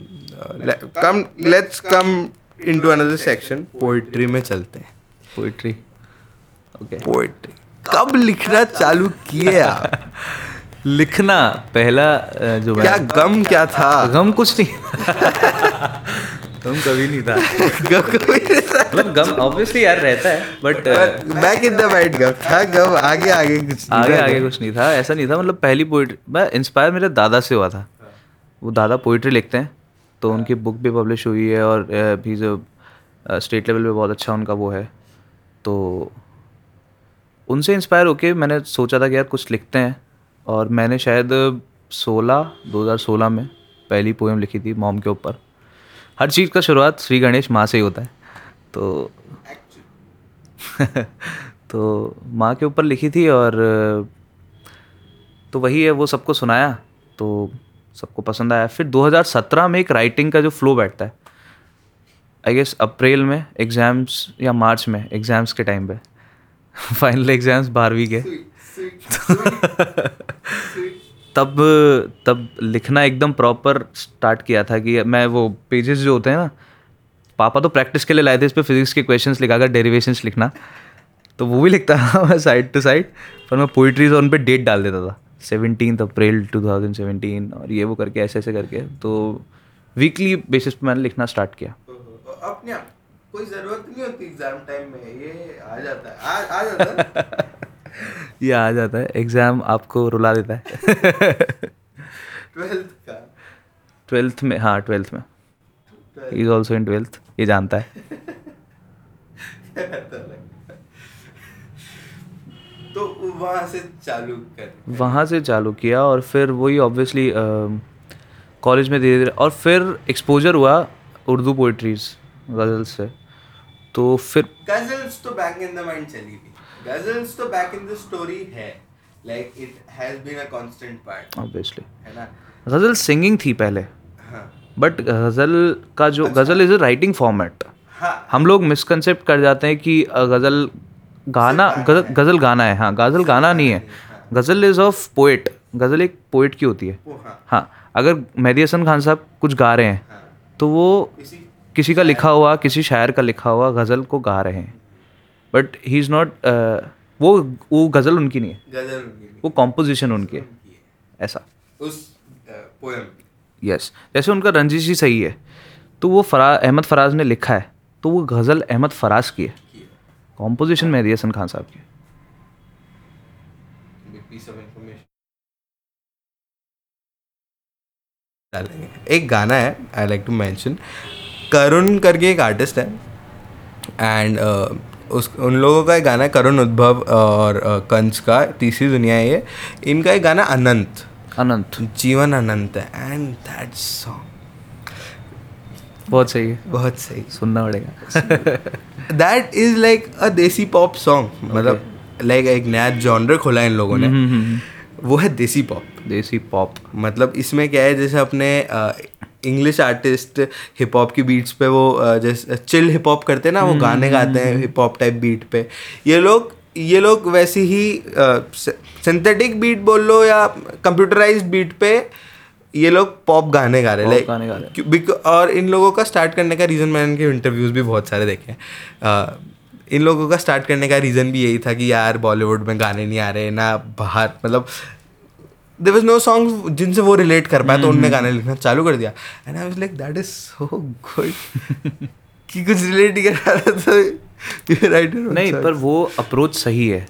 come let's come into another section poetry में चलते हैं पोइट्री ओके पोइट्री कब लिखना चालू किए आप? लिखना पहला जो क्या गम क्या था? गम कुछ नहीं। गम कभी नहीं था। गम कभी नहीं था। मतलब गम ऑब्वियसली यार रहता है but back in the white गम? था गम आगे आगे कुछ नहीं आगे था। आगे कुछ नहीं था ऐसा नहीं था मतलब पहली पोइट्री मैं इंस्पायर मेरे दादा से हुआ था। वो दादा पोइट्री लिखते हैं तो उनकी बुक भी पब्लिश हुई है और अ, भी जो स्टेट लेवल पे बहुत अच्छा उनका वो है। तो उनसे इंस्पायर होके मैंने सोचा था कि यार कुछ लिखते हैं और मैंने शायद 16 2016 में पहली पोएम लिखी थी मॉम के ऊपर। हर चीज़ का शुरुआत श्री गणेश माँ से ही होता है। तो तो माँ के ऊपर लिखी थी और तो वही है, वो सबको सुनाया तो सबको पसंद आया। फिर 2017 में एक राइटिंग का जो फ्लो बैठता है आई गेस अप्रैल में एग्ज़ाम्स या मार्च में एग्ज़ाम्स के टाइम पे। फाइनल एग्ज़ाम्स बारहवीं के। तब तब लिखना एकदम प्रॉपर स्टार्ट किया था कि मैं वो पेजेस जो होते हैं ना पापा तो प्रैक्टिस के लिए लाए थे इस पर फिजिक्स के क्वेश्चंस लिखा कर डेरिवेशंस लिखना तो वो भी लिखता था मैं साइड टू साइड पर मैं पोइट्रीज और उन पर डेट डाल देता था। सेवनटीन अप्रैल 2017 और ये वो करके ऐसे ऐसे करके तो वीकली बेसिस पे मैंने लिखना स्टार्ट किया। अपने कोई ज़रूरत नहीं होती एग्ज़ाम टाइम में ये आ जाता है आ, आ जाता है। ये आ जाता है एग्ज़ाम आपको रुला देता है। ट्वेल्थ का? ट्वेल्थ में हाँ ट्वेल्थ में। इज़ ऑल्सो इन ट्वेल्थ ये जानता है। तो वहाँ से चालू कर। वहाँ से चालू किया और फिर वही ऑब्वियसली कॉलेज में धीरे धीरे और फिर एक्सपोजर हुआ उर्दू पोइट्रीज गज़ल से। तो फिर गजल्स तो बैक इन द माइंड चली थी गजल्स तो बैक इन द स्टोरी है. Like it has been a constant part obviously है ना? गज़ल सिंगिंग थी पहले. हाँ. बट गज़ल का जो अच्छा। Ghazal is a writing format हाँ. हम लोग मिसकंसेप्ट कर जाते हैं कि गज़ल गाना गज़ल गज़ल गाना है। हाँ गज़ल गाना नहीं है ghazal is of poet ghazal एक पोइट की होती है। हाँ। हाँ अगर मेहदी हसन खान साहब कुछ गा रहे हैं हाँ। तो वो किसी का लिखा हुआ किसी शायर का लिखा हुआ गज़ल को गा रहे हैं। बट ही इज़ नॉट वो वो गज़ल उनकी नहीं है। गज़ल उनकी नहीं, वो कॉम्पोजिशन उनकी है। ऐसा। उस पोएम यस जैसे उनका रंजिश ही सही है तो वो फरा अहमद फराज ने लिखा है तो वो गज़ल अहमद फराज की है। कॉम्पोजिशन मेहदी हसन खान साहब की। है बिग पीस ऑफ़ इंफॉर्मेशन डालेंगे। एक गाना है I like to mention Karun करके एक आर्टिस्ट है एंड उस उन लोगों का एक गाना है करुण उद्भव और कंस का तीसरी दुनिया है ये। इनका एक गाना अनंत। अनंत। जीवन अनंत है। एंड दैट सॉन्ग बहुत सही है। बहुत सही। सुनना पड़ेगा। दैट इज़ लाइक अ देसी पॉप सॉन्ग मतलब लाइक एक नया जॉनर खोला इन लोगों ने। वो है देसी पॉप देसी पॉप मतलब इसमें क्या है जैसे अपने इंग्लिश आर्टिस्ट हिप हॉप की बीट्स पे वो जैसे चिल हिप हॉप करते हैं ना वो गाने गाते हैं हिप हॉप टाइप बीट पे। ये लोग ये लोग वैसे ही सिंथेटिक बीट बोल लो या कंप्यूटराइज बीट पे ये लोग पॉप गाने गा रहे बिक- और इन लोगों का स्टार्ट करने का रीज़न मैंने इनके इंटरव्यूज़ भी बहुत सारे देखे हैं। इन लोगों का स्टार्ट करने का रीज़न भी यही था कि यार बॉलीवुड में गाने नहीं आ रहे ना बाहर मतलब देर वॉज़ नो सॉन्ग जिनसे वो रिलेट कर पाए तो उनने गाने लिखना चालू कर दिया। And I was like that is so good कि कुछ रिलेट ही कर रहा था। तो राइटर नहीं पर वो अप्रोच सही है।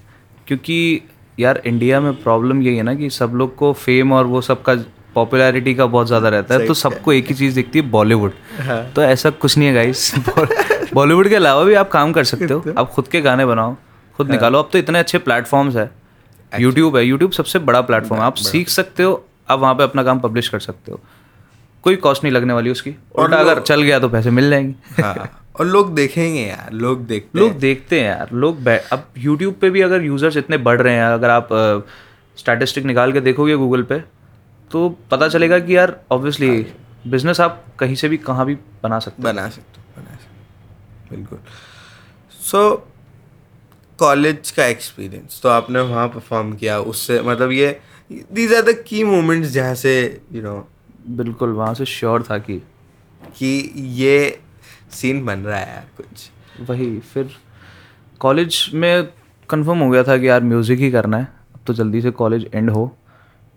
क्योंकि यार इंडिया में प्रॉब्लम यही है ना कि सब लोग को फेम और वो सब का पॉपुलैरिटी का बहुत ज़्यादा रहता है। तो सबको एक ही चीज़ दिखती है बॉलीवुड हाँ। तो ऐसा कुछ नहीं है गाइस बॉलीवुड के अलावा भी आप काम कर सकते हो। आप खुद के गाने बनाओ खुद हाँ। निकालो। अब तो इतने अच्छे प्लेटफॉर्म्स है। यूट्यूब है। यूट्यूब सबसे बड़ा प्लेटफॉर्म है। आप सीख सकते हो आप वहाँ पे अपना काम पब्लिश कर सकते हो। कोई कॉस्ट नहीं लगने वाली उसकी। और अगर चल गया तो पैसे मिल जाएँगे। हाँ और लोग देखेंगे यार लोग देखते लोग देखते हैं यार लोग अब यूट्यूब पे भी अगर यूज़र्स इतने बढ़ रहे हैं अगर आप स्टैटिस्टिक निकाल के देखोगे गूगल पे तो पता चलेगा कि यार ऑब्वियसली बिज़नेस आप कहीं से भी कहाँ भी बना सकते बना सकते हो बना सकते हो। बिल्कुल। सो कॉलेज का एक्सपीरियंस तो आपने वहाँ परफॉर्म किया उससे मतलब ये these are the key moments जहाँ से यू नो बिल्कुल वहाँ से श्योर था कि कि ये सीन बन रहा है यार कुछ। वही फिर कॉलेज में कंफर्म हो गया था कि यार म्यूज़िक ही करना है अब तो जल्दी से कॉलेज एंड हो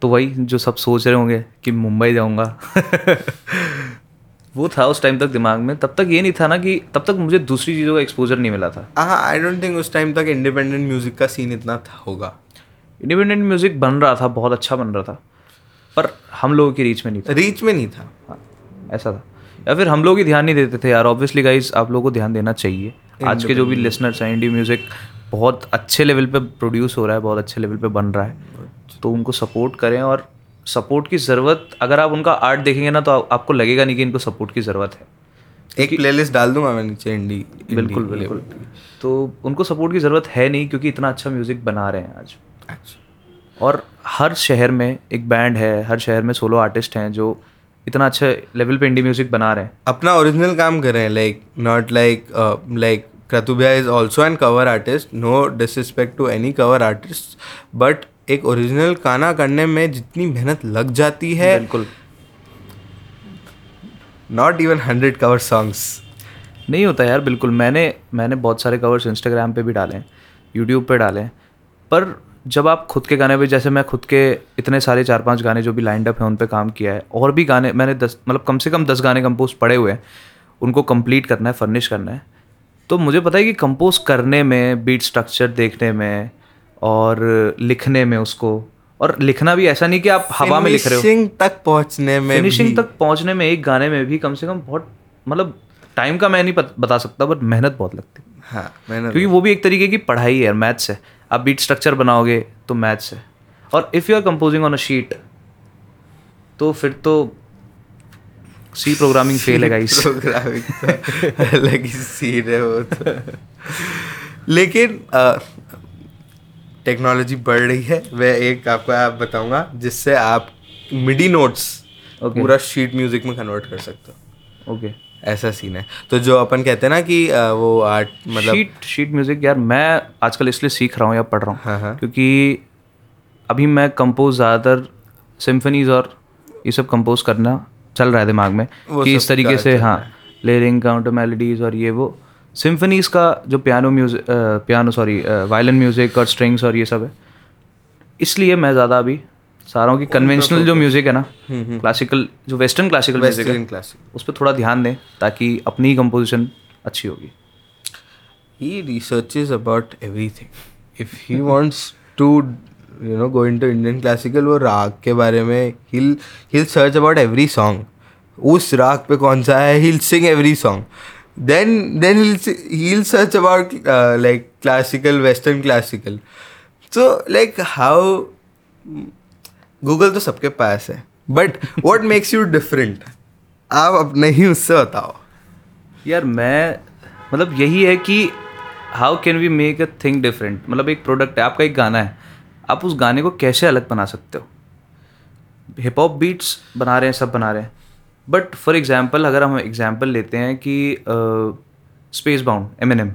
तो वही जो सब सोच रहे होंगे कि मुंबई जाऊँगा। वो था उस टाइम तक दिमाग में। तब तक ये नहीं था ना कि तब तक मुझे दूसरी चीज़ों का एक्सपोजर नहीं मिला था। हाँ आई डोंट थिंक उस टाइम तक इंडिपेंडेंट म्यूज़िक का सीन इतना था होगा। इंडिपेंडेंट म्यूज़िक बन रहा था बहुत अच्छा बन रहा था पर हम लोगों की रीच में नहीं था। रीच में नहीं था। हाँ ऐसा था। या फिर हम लोग ही ध्यान नहीं देते थे यार ऑब्वियसली गाइज़ आप लोगों को ध्यान देना चाहिए। आज के जो भी लिसनर्स हैं इंडी म्यूज़िक बहुत अच्छे लेवल पे प्रोड्यूस हो रहा है बहुत अच्छे लेवल पे बन रहा है। तो उनको सपोर्ट करें और सपोर्ट की ज़रूरत अगर आप उनका आर्ट देखेंगे ना तो आ- आपको लगेगा नहीं कि इनको सपोर्ट की ज़रूरत है। एक प्लेलिस्ट डाल दूँगा मैं नीचे इंडी बिल्कुल बिल्कुल। तो उनको सपोर्ट की ज़रूरत है नहीं क्योंकि इतना अच्छा म्यूज़िक बना रहे हैं आज। और हर शहर में एक बैंड है हर शहर में सोलो आर्टिस्ट हैं जो इतना अच्छे लेवल पे इंडी म्यूज़िक बना रहे हैं। अपना ओरिजिनल काम कर रहे हैं like not like like क्रतुबिया is also an cover artist no disrespect to any cover artist but एक ओरिजिनल गाना करने में जितनी मेहनत लग जाती है बिल्कुल। Not even hundred cover songs नहीं होता यार बिल्कुल। मैंने मैंने बहुत सारे कवर्स इंस्टाग्राम पे भी डाले हैं यूट्यूब पे डाले हैं। पर जब आप खुद के गाने पे जैसे मैं खुद के इतने सारे चार पाँच गाने जो भी लाइंड अप हैं उन पे काम किया है और भी गाने मैंने दस मतलब कम से कम दस गाने कंपोज पड़े हुए हैं उनको कंप्लीट करना है फर्निश करना है तो मुझे पता है कि कंपोज करने में बीट स्ट्रक्चर देखने में और लिखने में उसको। और लिखना भी ऐसा नहीं कि आप हवा में लिख रहे हो। Finishing तक पहुँचने में फिनिशिंग तक पहुँचने में एक गाने में भी कम से कम बहुत मतलब टाइम का मैं नहीं बता सकता बट मेहनत बहुत लगती। है हाँ मैंने क्योंकि वो भी एक तरीके की पढ़ाई है मैथ्स है। आप बीट स्ट्रक्चर बनाओगे तो मैथ्स है। और if you are composing on a sheet तो फिर तो सी प्रोग्रामिंग फेल है गाइस प्रोग्रामिंग तो अलग ही सीन है वो तो। लेकिन टेक्नोलॉजी बढ़ रही है वह एक आपको ऐप बताऊँगा जिससे आप मिडी नोट्स Okay. पूरा शीट म्यूज़िक में कन्वर्ट कर सकते हो ओके okay. ऐसा सीन है तो जो अपन कहते हैं ना कि वो आर्ट मतलब शीट शीट म्यूज़िक यार मैं आजकल इसलिए सीख रहा हूँ या पढ़ रहा हाँ, हूँ हाँ। क्योंकि अभी मैं कंपोज ज़्यादातर सिम्फनीज और ये सब कंपोज करना चल रहा है दिमाग में कि इस तरीके से हाँ लेयरिंग काउंटर मेलोडीज और ये वो सिम्फनीज का जो piano music piano sorry violin music और स्ट्रिंग्स और ये सब है इसलिए मैं ज़्यादा अभी चाह रहा हूँ कि कन्वेंशनल जो म्यूज़िक है ना क्लासिकल जो वेस्टर्न क्लासिकल म्यूज़िक है क्लासिक उस पर थोड़ा ध्यान दें ताकि अपनी ही कंपोजिशन अच्छी होगी। He about everything if he wants to you know going to Indian classical वो राग के बारे में he'll he'll search about every song. उस राग पे कौन सा है he'll sing every song. Then then he'll he'll search about uh, like classical western classical. So like how Google तो सबके पास है but what makes you different? आप अपने ही उससे बताओ। यार मैं मतलब यही है कि how can we make a thing different मतलब एक प्रोडक्ट है आपका एक गाना है। आप उस गाने को कैसे अलग बना सकते हो? हिप हॉप बीट्स बना रहे हैं सब बना रहे हैं। बट फॉर एग्ज़ाम्पल अगर हम एग्ज़ाम्पल लेते हैं कि space bound Eminem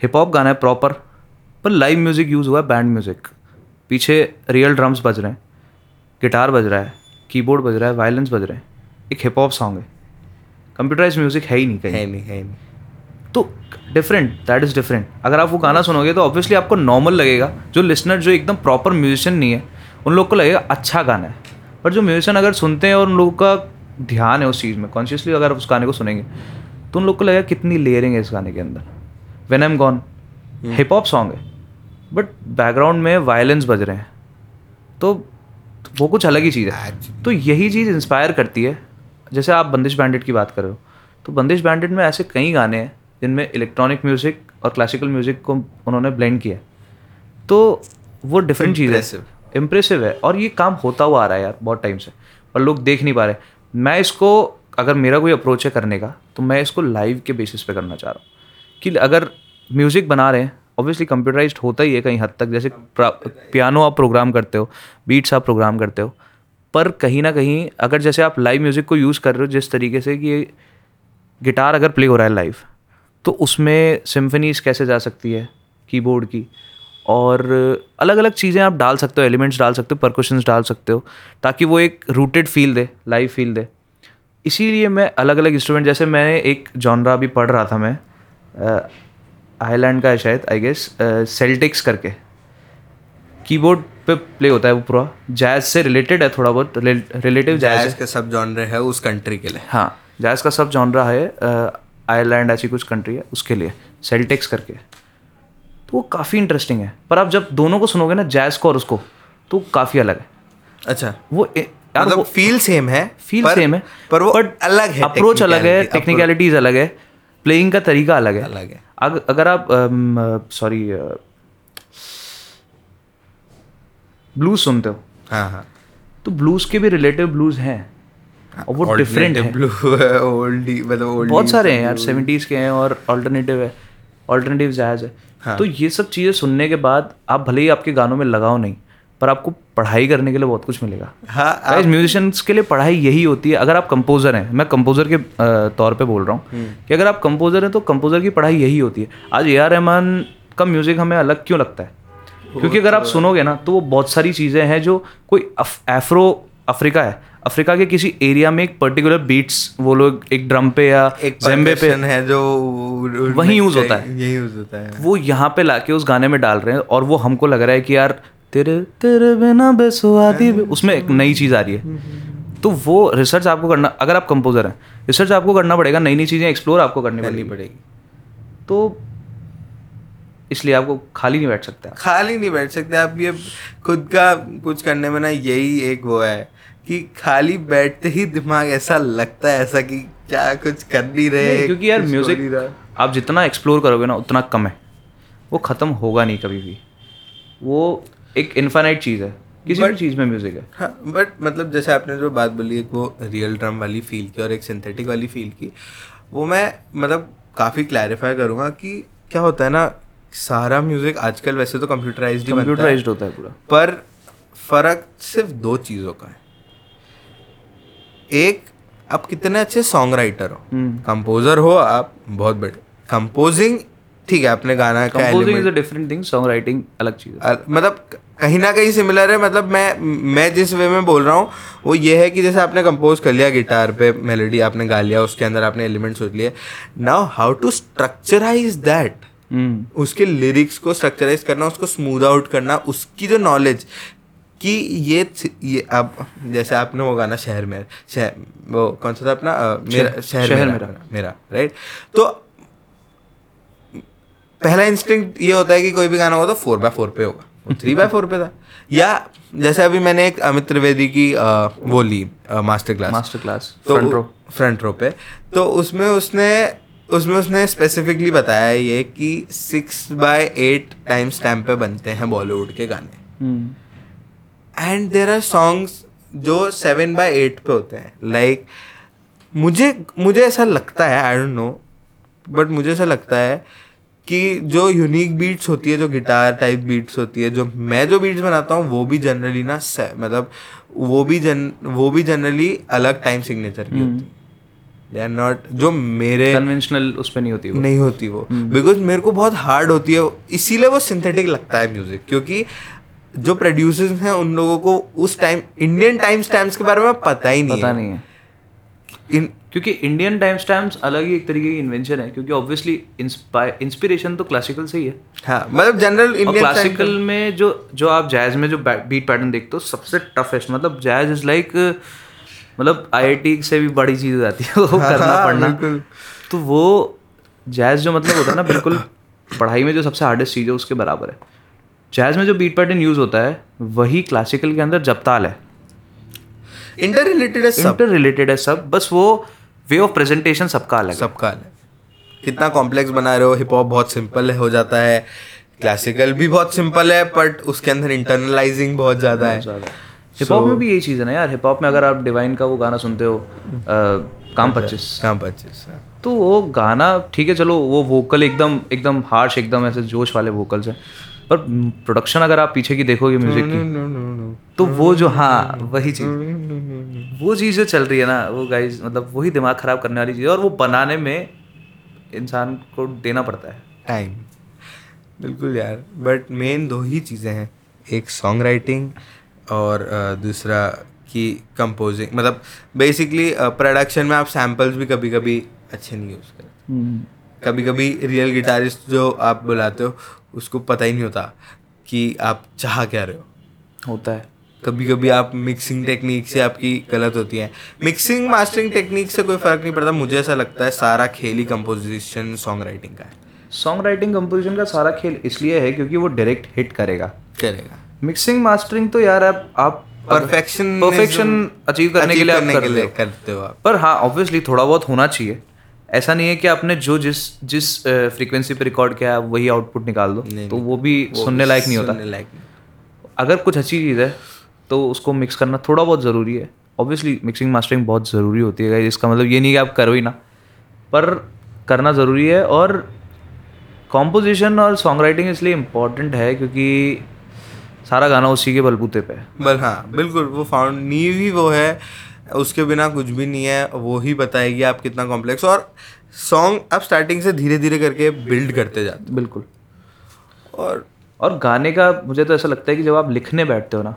hip hop गाना है प्रॉपर पर लाइव म्यूज़िक यूज़ हुआ है बैंड म्यूज़िक पीछे रियल ड्रम्स बज रहे हैं गिटार बज रहा है कीबोर्ड बज रहा है वायलेंस बज रहे हैं एक हिप हॉप सॉन्ग है। कंप्यूटराइज म्यूज़िक है ही नहीं कहीं। है नहीं है नहीं। तो डिफरेंट दैट इज़ डिफरेंट अगर आप वो गाना सुनोगे तो ऑब्वियसली आपको नॉर्मल लगेगा जो लिसनर जो एकदम प्रॉपर म्यूजिशियन नहीं है उन लोग को लगेगा अच्छा गाना है। पर जो म्यूजिशियन अगर सुनते हैं और उन लोगों का ध्यान है उस चीज़ में कॉन्शियसली अगर उस गाने को सुनेंगे तो उन लोग को लगेगा कितनी लेयरिंग है इस गाने के अंदर। When I'm gone hip hop song है बट बैकग्राउंड में वायलेंस बज रहे हैं तो वो कुछ अलग ही चीज़ है। तो यही चीज़ इंस्पायर करती है। जैसे आप बंदिश बैंडेड की बात कर रहे हो तो बंदिश बैंडेड में ऐसे कई गाने हैं जिनमें इलेक्ट्रॉनिक म्यूज़िक और क्लासिकल म्यूज़िक को उन्होंने ब्लेंड किया तो वो डिफरेंट चीज़ है। इम्प्रेसिव है और ये काम होता हुआ आ रहा है यार बहुत टाइम से और लोग देख नहीं पा रहे। मैं इसको, अगर मेरा कोई अप्रोच है करने का तो मैं इसको लाइव के बेसिस पे करना चाह रहा हूँ। कि अगर म्यूज़िक बना रहे हैं ऑब्वियसली कंप्यूटराइज होता ही है कहीं हद तक, जैसे पियानो आप प्रोग्राम करते हो बीट्स आप प्रोग्राम करते हो, पर कहीं ना कहीं अगर जैसे आप लाइव म्यूज़िक को यूज़ कर रहे हो, जिस तरीके से कि गिटार अगर प्ले हो रहा है लाइव तो उसमें सिम्फनीज कैसे जा सकती है? कीबोर्ड की। और अलग अलग चीज़ें आप डाल सकते हो एलिमेंट्स डाल सकते हो परकुशंस डाल सकते हो ताकि वो एक रूटेड फील दे लाइव फील दे। इसीलिए मैं अलग अलग इंस्ट्रूमेंट जैसे मैंने एक जॉनरा भी पढ़ रहा था मैं आयरलैंड का है शायद आई गेस सेल्टिक्स करके। कीबोर्ड पे प्ले होता है वो पूरा। जैज से रिलेटेड है थोड़ा बहुत रिलेटिव जैज का सब जॉनर है उस कंट्री के लिए। हाँ जैज का सब जॉनरा है आयरलैंड ऐसी कुछ कंट्री है उसके लिए सेल्टिक्स करके। तो वो काफ़ी इंटरेस्टिंग है। पर आप जब दोनों को सुनोगे ना जैज को और उसको तो काफ़ी अलग है। अच्छा। वो मतलब फील सेम है फील सेम है पर वो बट अलग है अप्रोच अलग है टेक्निकलिटीज अलग है प्लेइंग का तरीका अलग है। अलग है। अग, अगर आप सॉरी ब्लूज सुनते हो हाँ हाँ। तो ब्लूज के भी रिलेटिव ब्लूज हैं और वो डिफरेंट है। ओल्डी मतलब बहुत सारे हैं यार सेवेंटीज के हैं और ऑल्टरनेटिव है ऑल्टरनेटिव जैज है। हाँ. तो ये सब चीज़ें सुनने के बाद आप भले ही आपके गानों में लगाओ नहीं पर आपको पढ़ाई करने के लिए बहुत कुछ मिलेगा। हाँ आप... म्यूजिशियंस के लिए पढ़ाई यही होती है। अगर आप कंपोजर हैं मैं कंपोजर के तौर पे बोल रहा हूँ हम्म। कि अगर आप कंपोजर हैं तो कंपोजर की पढ़ाई यही होती है। आज ए आर रहमान का म्यूज़िक हमें अलग क्यों लगता है? क्योंकि अगर आप तो सुनोगे ना तो वो बहुत सारी चीज़ें हैं जो कोई एफ्रो अफ्रीका है। अफ्रीका के किसी एरिया में एक पर्टिकुलर बीट्स वो लोग एक ड्रम पे या जेम्बे पे है जो वही यूज़ होता है। यही यूज़ होता है। वो यहाँ पे लाके उस गाने में डाल रहे हैं और वो हमको लग रहा है कि यार तेरे तेरे बिना बेसुआदी उसमें एक नई चीज़ आ रही है। तो वो रिसर्च आपको करना अगर आप कंपोजर हैं रिसर्च आपको करना पड़ेगा नई नई चीज़ें एक्सप्लोर आपको करनी करनी पड़ेगी। तो इसलिए आपको खाली नहीं बैठ सकते खाली नहीं बैठ सकते आप ये खुद का कुछ करने में ना यही एक वो है कि खाली बैठते ही दिमाग ऐसा लगता है ऐसा कि क्या कुछ कर नहीं रहे क्योंकि यार म्यूज़िक आप जितना एक्सप्लोर करोगे ना उतना कम है। वो ख़त्म होगा नहीं कभी भी। वो एक इन्फानाइट चीज़ है। किसी भी चीज़ में म्यूज़िक है। हाँ बट मतलब जैसे आपने जो बात बोली एक वो रियल ड्रम वाली फील की और एक सिंथेटिक वाली फील की वो मैं मतलब काफ़ी क्लैरिफाई करूँगा कि क्या होता है ना सारा म्यूज़िक आजकल वैसे तो कंप्यूटराइज कंप्यूटराइज होता है पूरा। पर फ़र्क सिर्फ़ दो चीज़ों का है। एक आप कितने अच्छे सॉन्ग राइटर हो। Composer hmm. हो आप बहुत बड़े कंपोजिंग ठीक है अपने गाना का is a different thing song writing अलग चीज़ है। मतलब कहीं ना कहीं सिमिलर है मतलब मैं मैं जिस वे में बोल रहा हूँ वो ये है कि जैसे आपने कंपोज कर लिया गिटार पे मेलोडी आपने गा लिया उसके अंदर आपने एलिमेंट सोच लिए। Now how to structurise that उसके लिरिक्स को स्ट्रक्चराइज करना उसको स्मूद आउट करना उसकी जो नॉलेज कि ये ये अब जैसे आपने वो गाना शहर में शहर वो कौन सा था अपना? मेरा शहर, शहर मेरा मेरा। राइट तो पहला इंस्टिंक्ट ये होता है कि कोई भी गाना होगा तो फोर बाय फोर पे होगा। थ्री बाय फोर पे था। या जैसे अभी मैंने एक अमित त्रिवेदी की आ, वो ली मास्टर क्लास मास्टर क्लास तो फ्रंट रो फ्रंट रो पे। तो उसमें उसने उसमें उसने स्पेसिफिकली बताया ये कि six by eight time stamp पे बनते हैं बॉलीवुड के गाने। एंड देर आर सॉन्ग्स जो सेवन बाय एट पे होते हैं. लाइक like, मुझे मुझे ऐसा लगता है आई डोंट नो बट मुझे ऐसा लगता है कि जो यूनिक बीट्स होती है जो गिटार टाइप बीट्स होती है जो मैं जो बीट्स बनाता हूँ वो भी जनरली ना मतलब वो भी जन वो भी जनरली अलग टाइम सिग्नेचर की होती है. दे आर नॉट जो मेरे कन्वेंशनल उस पर नहीं होती वो. नहीं होती वो. बिकॉज़ मेरे को बहुत हार्ड होती है इसीलिए वो सिंथेटिक लगता है म्यूज़िक क्योंकि जो प्रोड्यूसर्स हैं उन लोगों को उस टाइम इंडियन टाइम स्टैम्प्स के बारे में पता ही नहीं पता नहीं है। इन क्योंकि इंडियन टाइम स्टैम्प्स अलग ही एक तरीके की इन्वेंशन है क्योंकि ऑब्वियसली इंस्पिरेशन तो क्लासिकल से ही है। हाँ मतलब जनरल इंडियन क्लासिकल में जो जो आप जैज में जो बीट पैटर्न देखते हो सबसे टफेस्ट मतलब जैज इज़ लाइक मतलब आईआईटी से भी बड़ी चीज़ हो जाती है वो हाँ, करना हाँ, पड़ना तो वो जैज जो मतलब होता है ना बिल्कुल पढ़ाई में जो सबसे हार्डेस्ट चीज़ है उसके बराबर है। जैज में जो बीट पैटर्न यूज़ होता है वही क्लासिकल के अंदर जपताल है। इंटर रिलेटेड है सब। इंटर रिलेटेड है सब बस वो वे ऑफ़ प्रेजेंटेशन सबका अलग सबका अलग कितना कॉम्प्लेक्स बना रहे हो हिप हॉप बहुत सिंपल हो जाता है क्लासिकल भी बहुत सिंपल है बट उसके अंदर इंटरनलाइजिंग बहुत ज़्यादा है। हिप हॉप में भी यही चीज़ है ना यार हिप हॉप में अगर आप डिवाइन का वो गाना सुनते हो काम पच्चीस। काम पच्चीस तो वो गाना ठीक है चलो वो वोकल एकदम एकदम हार्श एकदम ऐसे जोश वाले वोकल्स हैं। पर प्रोडक्शन अगर आप पीछे की देखोगे म्यूज़िक की तो वो जो हाँ वही चीज़। वो चीज़ जो चल रही है ना वो गाइज़ मतलब वही दिमाग खराब करने वाली चीज़ है और वो बनाने में इंसान को देना पड़ता है। टाइम बिल्कुल यार बट मेन दो ही चीज़ें हैं। एक सॉन्ग राइटिंग और दूसरा कि कंपोजिंग मतलब बेसिकली प्रोडक्शन में आप सैम्पल्स भी कभी कभी अच्छे नहीं यूज़ करते। कभी कभी रियल गिटारिस्ट जो आप बुलाते हो उसको पता ही नहीं होता कि आप चाह क्या रहे हो। होता है। कभी कभी आप मिक्सिंग टेक्निक से आपकी गलत होती है। मिक्सिंग मास्टरिंग टेक्निक से कोई फ़र्क नहीं पड़ता। मुझे ऐसा लगता है सारा खेल ही कंपोजिशन सॉन्ग राइटिंग का है। सॉन्ग राइटिंग कंपोजिशन का सारा खेल इसलिए है क्योंकि वो डायरेक्ट हिट करेगा। करेगा। मिक्सिंग मास्टरिंग तो यार आप आप परफेक्शन परफेक्शन अचीव करने के लिए करते हो आप। पर हाँ ऑब्वियसली थोड़ा बहुत होना चाहिए। ऐसा नहीं है कि आपने जो जिस जिस फ्रीक्वेंसी पे रिकॉर्ड किया है वही आउटपुट निकाल दो। नहीं, तो वो भी वो सुनने लायक नहीं होता। लायक अगर कुछ अच्छी चीज़ है तो उसको मिक्स करना थोड़ा बहुत ज़रूरी है। ऑब्वियसली मिक्सिंग मास्टरिंग बहुत ज़रूरी होती है इसका मतलब ये नहीं कि आप करो ही ना। पर करना ज़रूरी है और कॉम्पोजिशन और सॉन्ग राइटिंग इसलिए इंपॉर्टेंट है क्योंकि सारा गाना उसी के बलबूते पे है। बल हाँ बिल्कुल वो फाउंड नींव ही वो है उसके बिना कुछ भी नहीं है वो ही बताएगी आप कितना कॉम्प्लेक्स और सॉन्ग आप स्टार्टिंग से धीरे धीरे करके बिल्ड करते जाते बिल्कुल। और और गाने का मुझे तो ऐसा लगता है कि जब आप लिखने बैठते हो ना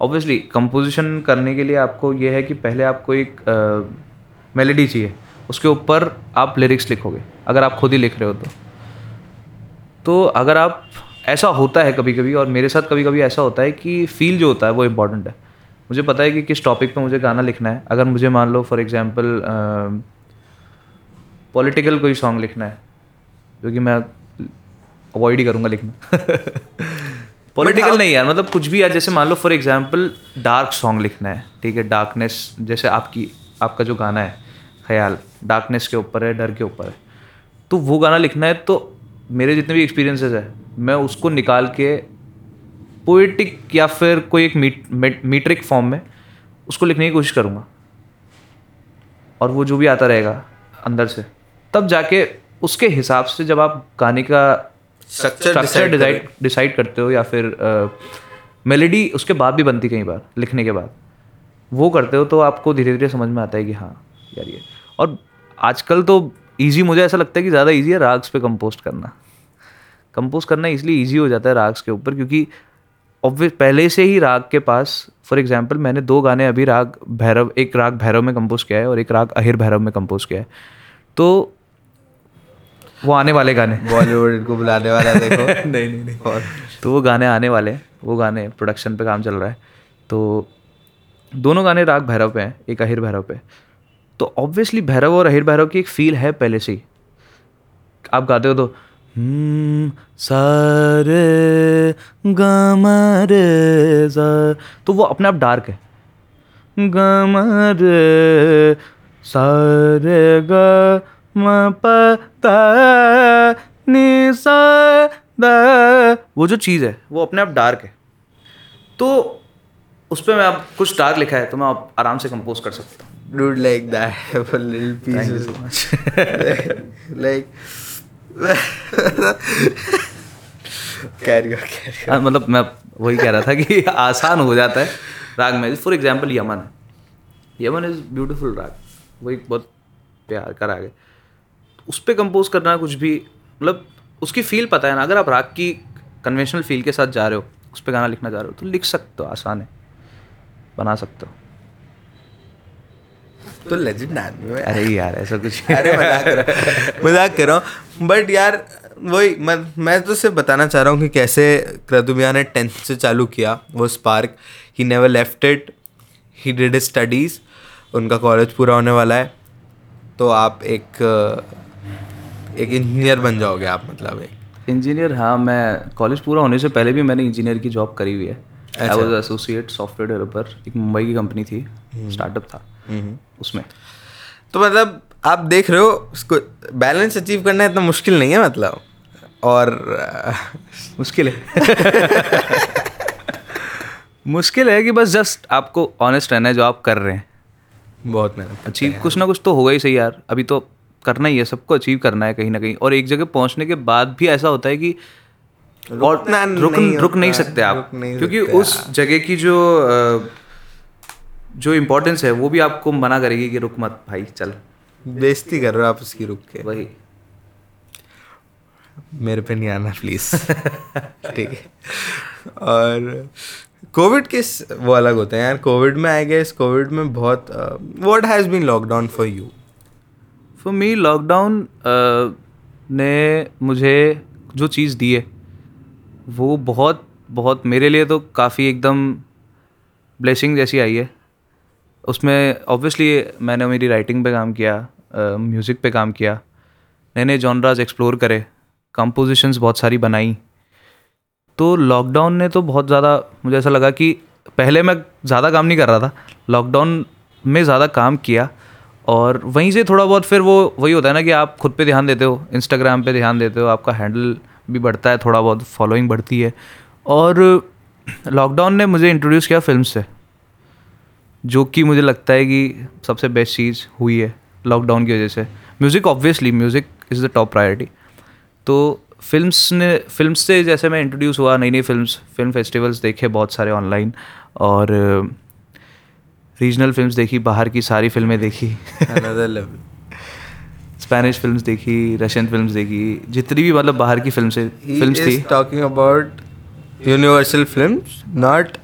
ऑब्वियसली कंपोजिशन करने के लिए आपको ये है कि पहले आपको एक मेलेडी चाहिए। उसके ऊपर आप लिरिक्स लिखोगे अगर आप खुद ही लिख रहे हो तो। तो अगर आप ऐसा होता है कभी कभी और मेरे साथ कभी कभी ऐसा होता है कि फील जो होता है वो इंपॉर्टेंट है। मुझे पता है कि किस टॉपिक पे मुझे गाना लिखना है। अगर मुझे मान लो फॉर एग्जांपल पॉलिटिकल कोई सॉन्ग लिखना है जो कि मैं अवॉइड ही करूँगा लिखना। पॉलिटिकल नहीं यार मतलब कुछ भी यार जैसे मान लो फॉर एग्जांपल डार्क सॉन्ग लिखना है ठीक है? डार्कनेस जैसे आपकी आपका जो गाना है ख्याल डार्कनेस के ऊपर है डर के ऊपर है। तो वो गाना लिखना है तो मेरे जितने भी एक्सपीरियंसेस है मैं उसको निकाल के पोइटिक या फिर कोई एक मीट, मीट, मीट्रिक फॉर्म में उसको लिखने की कोशिश करूँगा। और वो जो भी आता रहेगा अंदर से तब जाके उसके हिसाब से जब आप गाने का स्ट्रक्चर डिसाइड डिसाइड करते हो या फिर मेलेडी उसके बाद भी बनती कई बार लिखने के बाद। वो करते हो तो आपको धीरे धीरे समझ में आता है कि हाँ यार ये। और आजकल तो इजी मुझे ऐसा लगता है कि ज़्यादा इजी है राग्स पे कंपोस्ट करना। कंपोज करना इसलिए इजी हो जाता है राग्स के ऊपर क्योंकि ऑब्वियस पहले से ही राग के पास फॉर एग्ज़ाम्पल मैंने दो गाने अभी राग भैरव एक राग भैरव में कंपोज किया है और एक राग अहिर भैरव में कंपोज किया है। तो वो आने वाले गाने। बॉलीवुड को बुलाने वाला देखो। नहीं नहीं नहीं। और तो वो गाने आने वाले हैं वो गाने प्रोडक्शन पे काम चल रहा है। तो दोनों गाने राग भैरव पे हैं एक अहिर भैरव पे। तो ऑब्वियसली भैरव और अहिर भैरव की एक फील है पहले से ही। आप गाते हो तो "हम्म, सारे गमरे सा तो वो अपने आप डार्क है। गमरे सारे ग म प त नि सा द वो जो चीज़ है वो अपने आप डार्क है। तो उस पर मैं आप कुछ डार्क लिखा है तो मैं आप आराम से कंपोज कर सकता हूँ। Like that have a little carry on हाँ, मतलब मैं वही कह रहा था कि आसान हो जाता है राग में। फॉर एग्ज़ाम्पल यमन है। Yaman is beautiful raag. वही बहुत प्यार का राग है। उस पर कंपोज करना कुछ भी मतलब उसकी फील पता है ना अगर आप राग की कन्वेंशनल फील के साथ जा रहे हो उस पर गाना लिखना चाह रहे हो तो लिख सकते हो आसान है। बना सकते हो। तो लेजेंड आदमी है। अरे यार ऐसा कुछ अरे मज़ाक कर। रहा हूँ मज़ाक कर। रहा हूँ बट यार वही मैं मैं तो सिर्फ़ बताना चाह रहा हूँ कि कैसे क्रतुबिया ने टेंथ से चालू किया वो spark he never left it he did studies उनका कॉलेज पूरा होने वाला है। तो आप एक एक इंजीनियर बन जाओगे आप मतलब एक। इंजीनियर हाँ मैं कॉलेज पूरा होने से पहले भी मैंने इंजीनियर की जॉब करी हुई है। I was associate software developer एक मुंबई की कंपनी थी। स्टार्टअप था। उसमें। तो मतलब आप देख रहे हो उसको बैलेंस अचीव करना इतना मुश्किल नहीं है मतलब। और मुश्किल है। मुश्किल है कि बस जस्ट आपको ऑनेस्ट रहना है जो आप कर रहे हैं। बहुत मेहनत अचीव कुछ ना कुछ तो होगा ही सही यार। अभी तो करना ही है सबको अचीव करना है कहीं ना कहीं। और एक जगह पहुँचने के बाद भी ऐसा होता है कि और रुक नहीं रुक नहीं सकते आप। नहीं क्योंकि उस जगह की जो जो इम्पोर्टेंस है वो भी आपको मना करेगी कि रुक मत भाई चल। बेइज्जती कर रहे हो आप उसकी रुक के। वही। मेरे पे नहीं आना प्लीज़ ठीक है। और कोविड के वो अलग होते हैं यार। कोविड में आई गेस कोविड में बहुत what has been lockdown for you for me lockdown ने मुझे जो चीज़ दी है वो बहुत बहुत मेरे लिए तो काफ़ी एकदम ब्लेसिंग जैसी आई है। उसमें ऑब्वियसली मैंने मेरी राइटिंग पे काम किया म्यूज़िक पे काम किया। नए नए जॉनराज एक्सप्लोर करे कंपोजिशंस बहुत सारी बनाई। तो लॉकडाउन ने तो बहुत ज़्यादा, मुझे ऐसा लगा कि पहले मैं ज़्यादा काम नहीं कर रहा था। लॉकडाउन में ज़्यादा काम किया और वहीं से थोड़ा बहुत फिर वो, वही होता है ना कि आप खुद पे ध्यान देते हो इंस्टाग्राम पे ध्यान देते हो, आपका हैंडल भी बढ़ता है, थोड़ा बहुत फॉलोइंग बढ़ती है। और लॉकडाउन ने मुझे इंट्रोड्यूस किया फ़िल्म से। जो कि मुझे लगता है कि सबसे बेस्ट चीज़ हुई है लॉकडाउन की वजह से। Music obviously music is the top priority तो फिल्म्स ने फिल्म्स से जैसे मैं इंट्रोड्यूस हुआ नई नई फिल्म्स फ़िल्म फेस्टिवल्स देखे बहुत सारे ऑनलाइन और रीजनल फिल्म्स देखी बाहर की सारी फ़िल्में देखी। स्पेनिश फिल्म्स देखी रशियन फिल्म्स देखी जितनी भी मतलब बाहर की फ़िल्म से he फिल्म्स थी। Talking about universal universal not not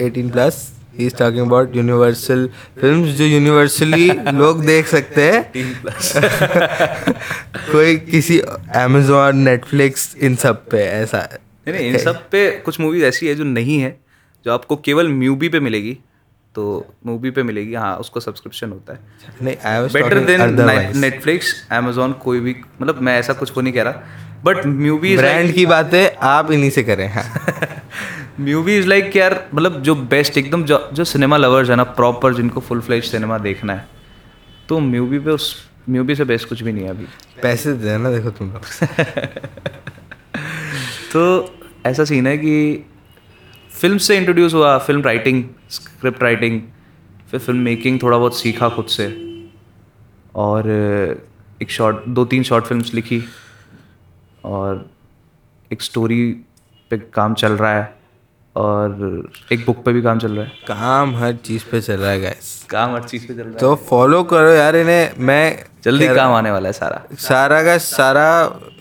18 he is talking about universal films जो universally लोग देख सकते हैं। कोई किसी Amazon Netflix इन सब पे ऐसा। है नहीं नहीं इन सब पे कुछ मूवीज़ ऐसी है जो नहीं है जो आपको केवल म्यूबी पे मिलेगी तो मूवी पे मिलेगी। हाँ उसको सब्सक्रिप्शन होता है। नहीं बेटर देन नेटफ्लिक्स अमेजोन कोई भी मतलब मैं ऐसा कुछ को नहीं कह रहा। बट मूवी ब्रांड की बातें आप इन्हीं से करें हाँ। मूवी इज़ लाइक यार मतलब जो बेस्ट एकदम जो जो सिनेमा लवर्स है ना प्रॉपर जिनको फुल फ्लेज सिनेमा देखना है तो मूवी पे उस मूवी से बेस्ट कुछ भी नहीं है अभी। पैसे दे देना देखो तुम लोग। तो ऐसा सीन है कि फ़िल्म से इंट्रोड्यूस हुआ फ़िल्म राइटिंग स्क्रिप्ट राइटिंग फिर फ़िल्म मेकिंग थोड़ा बहुत सीखा खुद से और एक शॉर्ट दो तीन शॉर्ट फिल्म्स लिखी। और एक स्टोरी पे काम चल रहा है और एक बुक पे भी काम चल रहा है। काम हर चीज़ पे चल रहा है गाइस काम हर चीज़ पे चल रहा है। तो फॉलो करो यार इन्हें। मैं जल्दी काम आने वाला है सारा। सारा का सारा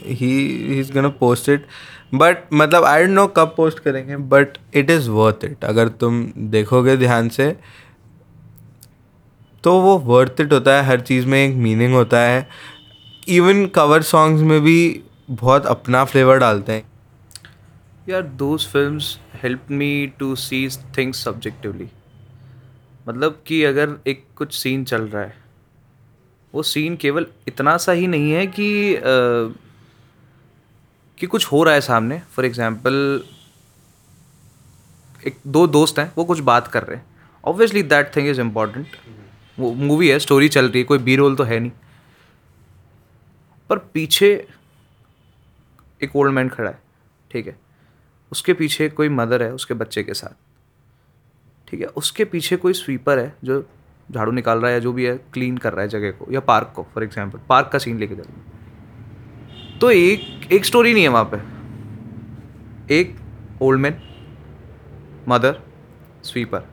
ही is gonna post it but मतलब आई डोंट नो कब पोस्ट करेंगे but it is worth it अगर तुम देखोगे ध्यान से तो वो वर्थ इट होता है। हर चीज़ में एक मीनिंग होता है। इवन कवर सॉन्ग्स में भी बहुत अपना फ्लेवर डालते हैं। यार those films help me to see things subjectively मतलब कि अगर एक कुछ सीन चल रहा है वो सीन केवल इतना सा ही नहीं है कि अ, कि कुछ हो रहा है सामने। फॉर एग्जांपल एक दो दोस्त हैं वो कुछ बात कर रहे हैं। Obviously that thing is important वो मूवी है स्टोरी चल रही है कोई बी रोल तो है नहीं। पर पीछे एक ओल्ड मैन खड़ा है, ठीक है? उसके पीछे कोई मदर है, उसके बच्चे के साथ, ठीक है? उसके पीछे कोई स्वीपर है, जो झाड़ू निकाल रहा है या जो भी है क्लीन कर रहा है जगह को, या पार्क को फॉर एग्ज़ाम्पल पार्क का सीन लेके चल तो एक एक स्टोरी नहीं है वहाँ पे। एक ओल्ड मैन मदर स्वीपर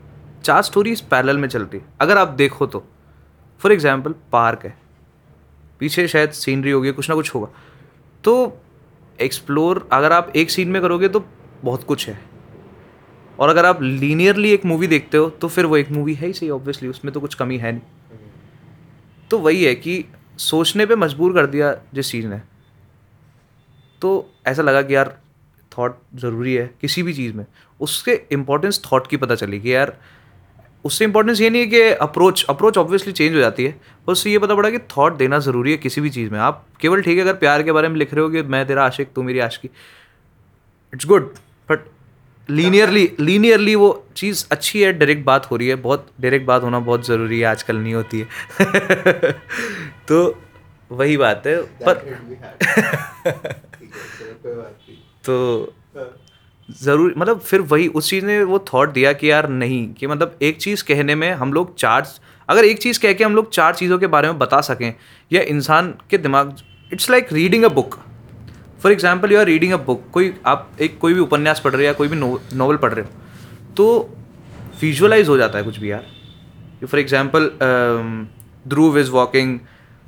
चार स्टोरीज पैरेलल में चल रही अगर आप देखो तो फॉर एग्ज़ाम्पल पार्क है, पीछे शायद सीनरी होगी, कुछ ना कुछ होगा। तो एक्सप्लोर अगर आप एक सीन में करोगे तो बहुत कुछ है। और अगर आप लीनियरली एक मूवी देखते हो तो फिर वो एक मूवी है ही सही ऑब्वियसली उसमें तो कुछ कमी है नहीं। तो वही है कि सोचने पे मजबूर कर दिया जिस चीज़ ने। तो ऐसा लगा कि यार थॉट ज़रूरी है किसी भी चीज़ में। उसके इम्पोर्टेंस थॉट की पता चली कि यार उससे इम्पोर्टेंस ये नहीं है कि अप्रोच अप्रोच ऑब्वियसली चेंज हो जाती है उससे ये पता पड़ा कि थॉट देना ज़रूरी है किसी भी चीज़ में। आप केवल ठीक है अगर प्यार के बारे में लिख रहे हो कि मैं तेरा आशिक तू मेरी आशिकी it's good but linearly linearly वो चीज़ अच्छी है डायरेक्ट बात हो रही है बहुत डायरेक्ट बात होना बहुत ज़रूरी है आजकल नहीं होती है। तो वही बात है पर तो ज़रूर मतलब फिर वही उस चीज़ ने वो थॉट दिया कि यार नहीं, कि मतलब एक चीज़ कहने में हम लोग चार, अगर एक चीज़ कह के हम लोग चार चीज़ों के बारे में बता सकें, या इंसान के दिमाग it's like reading a book for example you are reading a book कोई आप एक कोई भी उपन्यास पढ़ रहे हो या कोई भी नॉवल पढ़ रहे हो तो विजुअलाइज हो जाता है कुछ भी यार। For example Dhruv is walking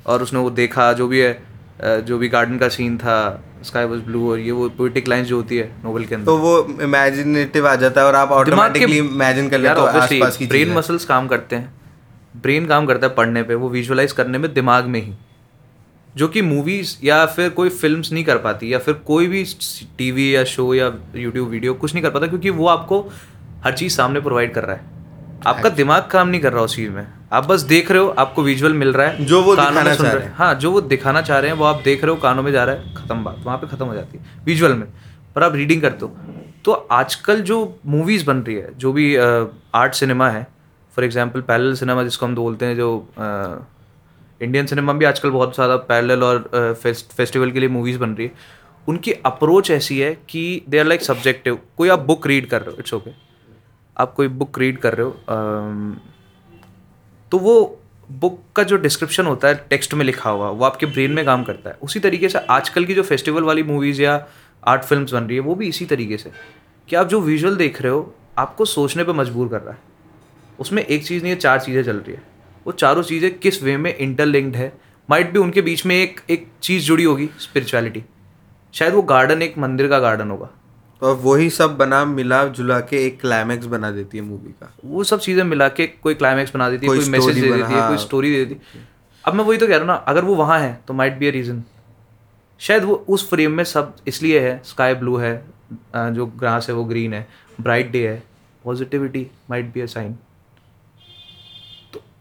और उसने वो देखा, जो भी है जो भी गार्डन का सीन था स्काई वाज ब्लू और ये वो पोएटिक लाइंस जो होती है नोवेल के अंदर। तो वो इमेजिनेटिव आ जाता है और आप ऑटोमेटिकली इमेजिन कर लेते हो आसपास की ब्रेन मसल्स काम करते हैं। ब्रेन काम करता है पढ़ने पे वो विजुअलाइज करने में दिमाग में ही। जो कि मूवीज़ या फिर कोई फिल्म्स नहीं कर पाती या फिर कोई भी टीवी या शो या यूट्यूब वीडियो कुछ नहीं कर पाता क्योंकि वो आपको हर चीज़ सामने प्रोवाइड कर रहा है। आपका दिमाग काम नहीं कर रहा उस चीज़ में। आप बस देख रहे हो आपको विजुअल मिल रहा है। जो वो दिखाना चाह रहे हैं। हाँ जो वो दिखाना चाह रहे हैं वो आप देख रहे हो कानों में जा रहा है खत्म बात वहाँ पे खत्म हो जाती है विजुअल में। पर आप रीडिंग करते हो। तो आजकल जो मूवीज़ बन रही है जो भी आर्ट सिनेमा है फॉर एग्ज़ाम्पल पैरल सिनेमा जिसको हम बोलते हैं जो इंडियन सिनेमा भी आजकल बहुत ज़्यादा पैरल और फेस्ट, फेस्टिवल के लिए मूवीज़ बन रही है। उनकी अप्रोच ऐसी है कि दे आर लाइक सब्जेक्टिव कोई आप बुक रीड कर रहे हो इट्स ओके okay. आप कोई बुक रीड कर रहे हो तो वो बुक का जो डिस्क्रिप्शन होता है टेक्स्ट में लिखा हुआ, वो आपके ब्रेन में काम करता है। उसी तरीके से आजकल की जो फेस्टिवल वाली मूवीज़ या आर्ट फिल्म्स बन रही है, वो भी इसी तरीके से। कि आप जो विजुअल देख रहे हो, आपको सोचने पर मजबूर कर रहा है। उसमें एक चीज़ नहीं है, चार चीज़ें चल रही है। वो चारों चीज़ें किस वे में इंटरलिंक्ड है माइट भी उनके बीच में एक एक चीज़ जुड़ी होगी स्पिरिचुअलिटी शायद वो गार्डन एक मंदिर का गार्डन होगा। और वही सब बना मिला जुला के एक क्लाइमैक्स बना देती है मूवी का। वो सब चीज़ें मिला के कोई क्लाइमैक्स बना देती है कोई, मैसेज दे देती है हाँ। कोई स्टोरी दे देती है। अब मैं वही तो कह रहा हूँ ना अगर वो वहाँ है तो माइट बी अ रीज़न शायद वो उस फ्रेम में सब इसलिए है स्काई ब्लू है जो ग्रास है वो ग्रीन है ब्राइट डे है positivity might be a sign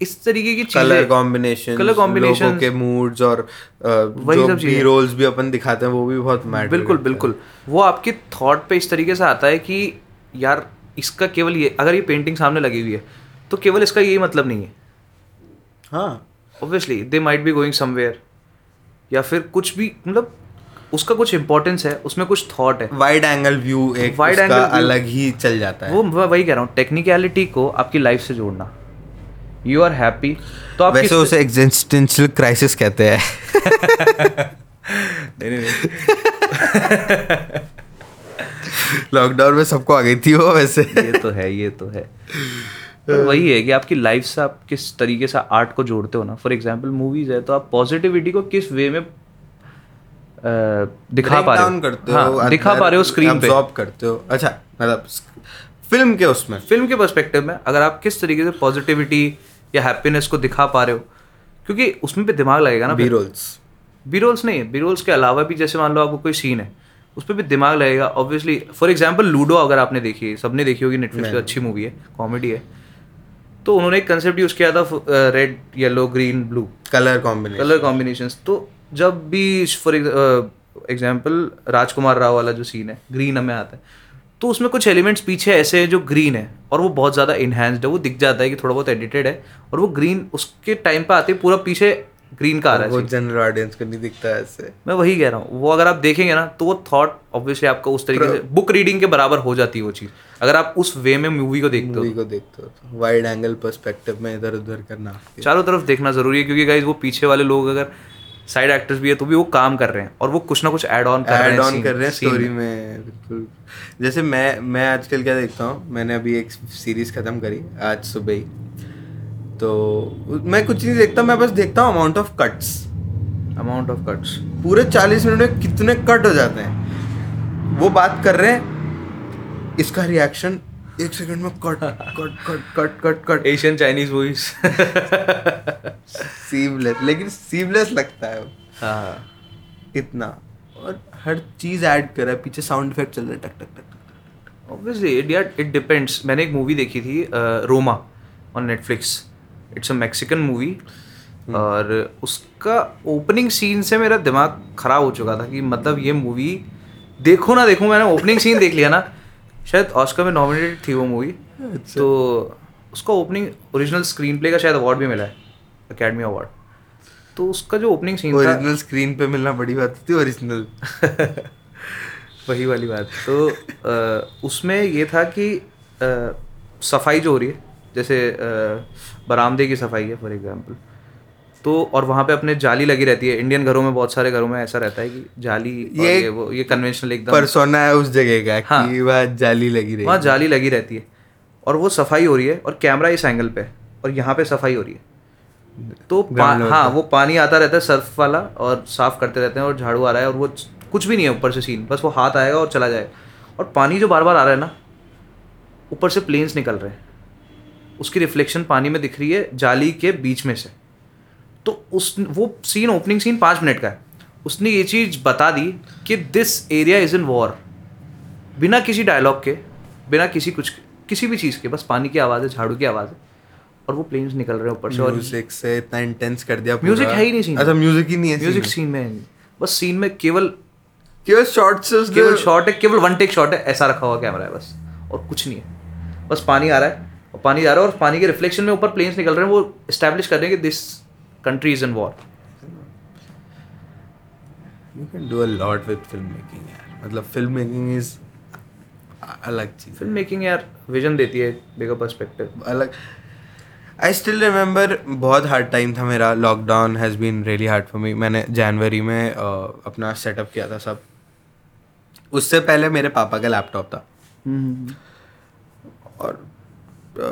इस तरीके की कलर कॉम्बिनेशन कलर कॉम्बिनेशन के मूड्स और वही सब चीज़ें। रोल्स भी अपन दिखाते हैं वो भी बहुत मैटर बिल्कुल बिल्कुल। वो आपके थॉट पे इस तरीके से आता है कि यार इसका केवल ये अगर ये पेंटिंग सामने लगी हुई है तो केवल इसका यही मतलब नहीं है। हाँ। Obviously they might be going somewhere या फिर कुछ भी मतलब उसका कुछ इंपॉर्टेंस है उसमें कुछ थॉट है। वाइड एंगल व्यू एक वाइड एंगल अलग ही चल जाता है। वो वही कह रहा हूँ टेक्निकलिटी को आपकी लाइफ से जोड़ना। यू आर हैप्पी तो आप वैसे उसे एग्जिस्टेंशियल क्राइसिस कहते हैं। नहीं नहीं लॉकडाउन में सबको आ गई थी वो वैसे। ये तो है ये तो है। तो वही है कि आपकी लाइफ से आप किस तरीके से आर्ट को जोड़ते हो ना। फॉर एग्ज़ाम्पल मूवीज़ है तो आप पॉजिटिविटी को किस वे में दिखा पा रहे हो? करते हो हाँ, दिखा पा रहे हो स्क्रीन पे। करते हो। अच्छा मतलब फ़िल्म के उसमें। फ़िल्म के पर्सपेक्टिव में अगर आप किस तरीके से पॉजिटिविटी या हैप्पीनेस को दिखा पा रहे हो? क्योंकि उसमें भी दिमाग लगेगा ना बी रोल्स बी रोल्स नहीं बी रोल्स के अलावा भी जैसे मान लो आपको कोई सीन है उस पर भी दिमाग लगेगा ऑब्वियसली फॉर एग्ज़ाम्पल लूडो अगर आपने देखी है सबने देखी होगी नेटफ्लिक्स पे अच्छी मूवी है कॉमेडी है। तो उन्होंने एक कंसेप्ट यूज़ किया था red yellow green blue colour combination colour combination तो जब भी फॉर एग्ज़ाम्पल राजकुमार राव वाला जो सीन है ग्रीन हमें आता है तो उसमें कुछ एलिमेंट्स पीछे ऐसे हैं जो ग्रीन है और वो बहुत ज़्यादा इन्हेंस्ड है वो दिख जाता है कि थोड़ा बहुत एडिटेड है और वो ग्रीन उसके टाइम पे आते पूरा पीछे ग्रीन का आ रहा है वो जनरल ऑडियंस को नहीं दिखता है ऐसे। मैं वही कह रहा हूँ वो अगर आप देखेंगे ना तो वो थॉट ऑब्वियसली आपका उस तरीके से बुक रीडिंग के बराबर हो जाती है वो चीज़। अगर आप उस वे में मूवी को देखते हो। मूवी को देखते हो वाइड एंगल पर्सपेक्टिव में इधर उधर करना चारों तरफ़ देखना ज़रूरी है क्योंकि गाइज़ वो पीछे वाले लोग अगर साइड एक्टर्स भी है तो भी वो काम कर रहे हैं और वो कुछ ना कुछ ऐड ऑन कर ऐड ऑन कर रहे हैं स्टोरी में बिल्कुल। जैसे मैं मैं आजकल क्या देखता हूँ मैंने अभी एक सीरीज़ खत्म करी आज सुबह ही। तो मैं कुछ नहीं देखता मैं बस देखता हूँ amount of cuts amount of cuts पूरे चालीस मिनट में कितने कट हो जाते हैं। वो बात कर रहे हैं इसका रिएक्शन एक सेकंड में cut cut cut cut cut cut Asian Chinese movies seamless लेकिन सीमलेस लगता है। हाँ। इतना। और हर चीज़ ऐड कर रहा है पीछे साउंड इफ़ेक्ट चल रहा है टक टक टक ऑब्वियसली इट यार इट डिपेंड्स मैंने एक मूवी देखी थी Roma on Netflix it's a Mexican movie और उसका ओपनिंग सीन से मेरा दिमाग खराब हो चुका था कि मतलब ये मूवी देखो ना देखो मैंने ओपनिंग सीन देख लिया ना शायद ऑस्कर में नॉमिनेटेड थी वो मूवी अच्छा। तो उसका ओपनिंग ओरिजिनल स्क्रीन प्ले का शायद अवार्ड भी मिला है अकेडमी अवार्ड तो उसका जो ओपनिंग सीन ओरिजिनल स्क्रीन पे मिलना बड़ी बात थी ओरिजिनल वही वाली बात। तो अ, उसमें ये था कि अ, सफ़ाई जो हो रही है जैसे बरामदे की सफ़ाई है फॉर एग्जांपल तो और वहाँ पे अपने जाली लगी रहती है। इंडियन घरों में बहुत सारे घरों में ऐसा रहता है कि जाली और ये ये वो ये कन्वेंशनल एकदम परसोना है उस जगह का हाँ। कि वहाँ जाली लगी रही वहाँ जाली लगी रहती है। और वो सफ़ाई हो रही है और कैमरा इस एंगल पे है और यहाँ पे सफ़ाई हो रही है। तो पा, हाँ वो पानी आता रहता है सर्फ वाला और साफ़ करते रहते हैं और झाड़ू आ रहा है और वो कुछ भी नहीं है ऊपर से सीन बस वो हाथ आएगा और चला जाएगा और पानी जो बार बार आ रहा है ना ऊपर से प्लेन्स निकल रहे हैं। उसकी रिफ्लेक्शन पानी में दिख रही है जाली के बीच में से। तो उस वो सीन ओपनिंग सीन पाँच मिनट का है। उसने ये चीज़ बता दी कि this area is in war बिना किसी डायलॉग के बिना किसी कुछ किसी भी चीज़ के बस पानी की आवाज़ है झाड़ू की आवाज़ है। और वो प्लेन्स निकल रहे हैं ऊपर से और म्यूज़िक से इतना इंटेंस कर दिया म्यूज़िक है ही नहीं में। अच्छा म्यूज़िक ही नहीं है म्यूज़िक सीन में। है बस सीन में केवल केवल शॉर्ट से केवल शॉट है केवल वन टेक शॉट है ऐसा रखा हुआ कैमरा है बस। और कुछ नहीं है। बस पानी आ रहा है। और पानी आ रहा है और पानी के रिफ्लेक्शन में ऊपर प्लेन्स निकल रहे हैं वो इस्टेब्लिश कर रहे हैं कि this country is in war you can do a lot with film making यार। मतलब फ़िल्म मेकिंग इज़ अलग चीज़ फ़िल्म मेकिंग यार विजन देती है बिगर पर्सपेक्टिव अलग आई स्टिल रिमेंबर बहुत हार्ड टाइम था मेरा। Lockdown has been really hard for me मैंने जनवरी में अ, अपना सेटअप किया था सब। उससे पहले मेरे पापा का लैपटॉप था। और अ,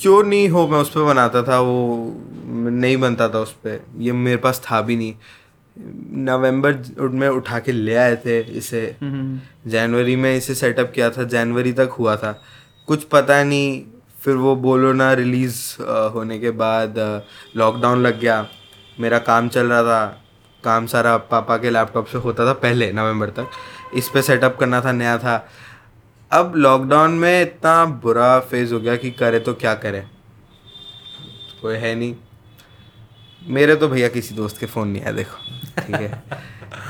क्यों नहीं हो मैं उस पर बनाता था वो नहीं बनता था उस पर ये मेरे पास था भी नहीं। नवंबर में उठा के ले आए थे इसे। जनवरी में इसे सेटअप किया था। जनवरी तक हुआ था। कुछ पता नहीं फिर वो बोलो ना रिलीज़ होने के बाद लॉकडाउन लग गया। मेरा काम चल रहा था। काम सारा पापा के लैपटॉप से होता था पहले नवंबर तक। इस पे सेटअप करना था नया था। अब लॉकडाउन में इतना बुरा फ़ेज़ हो गया कि करे तो क्या करे? कोई है नहीं। मेरे तो भैया किसी दोस्त के फ़ोन नहीं आया देखो। ठीक है?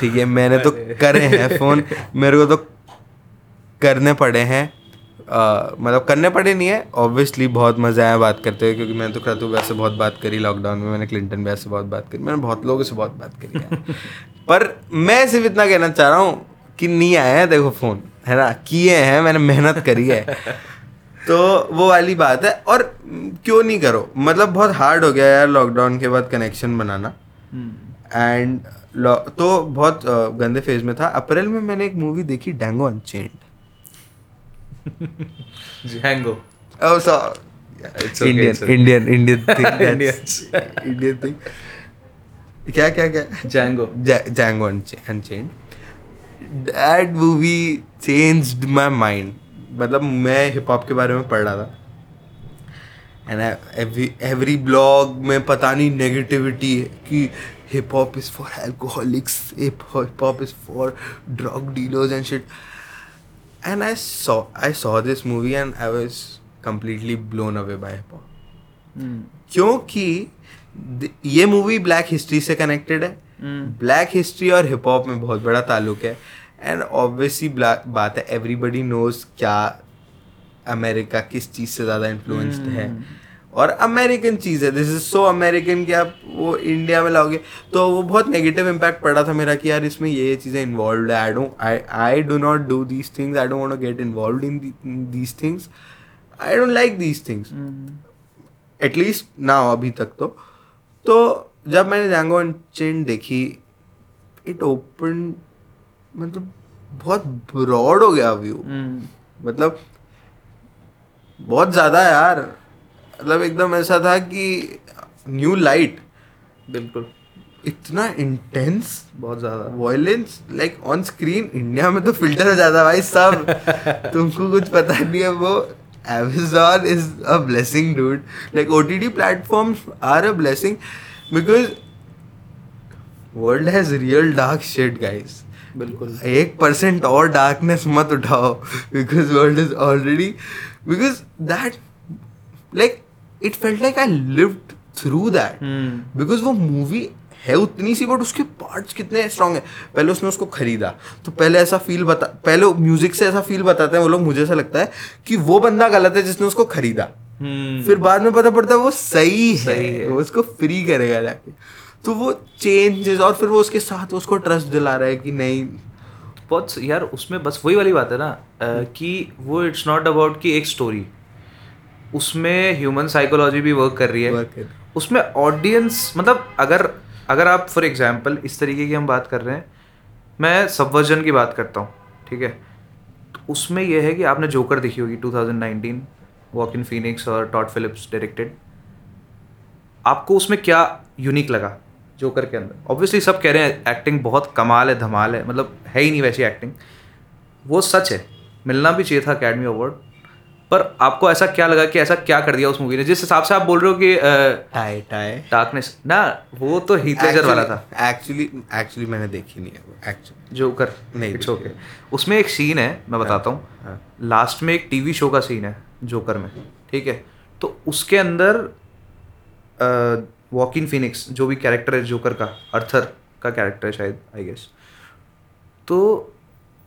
ठीक है मैंने तो करे हैं फ़ोन मेरे को तो करने पड़े हैं। मतलब करने पड़े नहीं है। ऑब्वियसली बहुत मज़ा आया बात करते हुए क्योंकि मैंने तो क्रतु भैया से बहुत बात करी लॉकडाउन में मैंने क्लिंटन भैया से बहुत बात करी मैंने बहुत लोगों से बहुत बात करी पर मैं सिर्फ़ इतना कहना चाह रहा हूँ कि नहीं आया है देखो फ़ोन है ना? किए हैं मैंने मेहनत करी है। तो वो वाली बात है और क्यों नहीं करो? मतलब बहुत हार्ड हो गया यार लॉकडाउन के बाद कनेक्शन बनाना। एंड तो बहुत गंदे फ़ेज़ में था। अप्रैल में मैंने एक मूवी देखी Django unchained Django. Oh, so yeah, it's okay, Indian, it's okay. Indian, Indian thing. that's, Indian thing. क्या क्या क्या Django Django unchained that movie changed my mind मतलब मैं हिप हॉप के बारे में पढ़ रहा था एंड एवरी एवरी ब्लॉग में पता नहीं नेगेटिविटी है कि hip hop is for alcoholics hip hop is for drug dealers and shit and I saw I saw this movie and I was completely blown away by hip hop. क्योंकि ये मूवी ब्लैक हिस्ट्री से कनेक्टेड है. ब्लैक हिस्ट्री और हिप हॉप में बहुत बड़ा ताल्लुक है. एंड ऑब्वियसली बात है एवरीबडी नोज़ क्या अमेरिका किस चीज़ से ज़्यादा इन्फ्लुएंस्ड है. और अमेरिकन चीज़ है। दिस इज़ सो अमेरिकन कि आप वो इंडिया में लाओगे तो वो बहुत नेगेटिव इम्पैक्ट पड़ा था मेरा कि यार इसमें ये चीज़ें इन्वॉल्व है। I don't I I do not do these things I don't want get involve in these things I don't like these things at least ना हो अभी तक तो। तो जब मैंने जैंगो अनचेन देखी इट ओपन मतलब बहुत ब्रॉड हो गया व्यू मतलब बहुत ज़्यादा यार। मतलब एकदम ऐसा था कि न्यू लाइट बिल्कुल। इतना इंटेंस बहुत ज़्यादा। Violence like on screen India में तो फ़िल्टर हो जाता है भाई सब। तुमको कुछ पता नहीं है वो Amazon is a blessing dude. Like OTT platforms are a blessing because world has real dark shit guys. बिल्कुल। एक परसेंट और डार्कनेस मत उठाओ because world is already because that like it felt like I lived through that because वो मूवी है उतनी सी बट उसके पार्ट्स कितने स्ट्रांग है। पहले उसने उसको खरीदा। तो पहले ऐसा फील बता पहले म्यूज़िक से ऐसा फील बताते हैं वो लोग मुझे ऐसा लगता है कि वो बंदा गलत है जिसने उसको खरीदा। फिर बाद में पता पड़ता है वो सही है, सही है। वो उसको फ्री करेगा जाके। तो वो चेंजेस और फिर वो उसके साथ उसको ट्रस्ट दिला रहा है कि नहीं। बहुत यार उसमें बस वही वाली बात है ना कि वो इट्स नॉट अबाउट कि एक स्टोरी उसमें ह्यूमन साइकोलॉजी भी वर्क कर रही है। उसमें ऑडियंस मतलब अगर अगर आप फॉर एग्जांपल इस तरीके की हम बात कर रहे हैं मैं सबवर्जन की बात करता हूँ ठीक है? तो उसमें यह है कि आपने जोकर देखी होगी 2019 वॉक इन फिनिक्स और टॉट फिलिप्स डायरेक्टेड आपको उसमें क्या यूनिक लगा जोकर के अंदर? ऑब्वियसली सब कह रहे हैं एक्टिंग बहुत कमाल है धमाल है मतलब है ही नहीं वैसी एक्टिंग वो सच है। मिलना भी चाहिए था अकेडमी अवार्ड पर आपको ऐसा क्या लगा कि ऐसा क्या कर दिया उस मूवी ने? जिस हिसाब से आप बोल रहे हो कि टाई टाई डार्कनेस ना वो तो हीथ लेजर वाला था। एक्चुअली एक्चुअली मैंने देखी नहीं है वो एक्चुअली जोकर नहीं इट्स ओके उसमें एक सीन है मैं बताता हूँ। हाँ। लास्ट में एक टीवी शो का सीन है जोकर में। ठीक है? तो उसके अंदर वॉकिन फिनिक्स जो भी कैरेक्टर है जोकर का अर्थर का कैरेक्टर है शायद आई गेस तो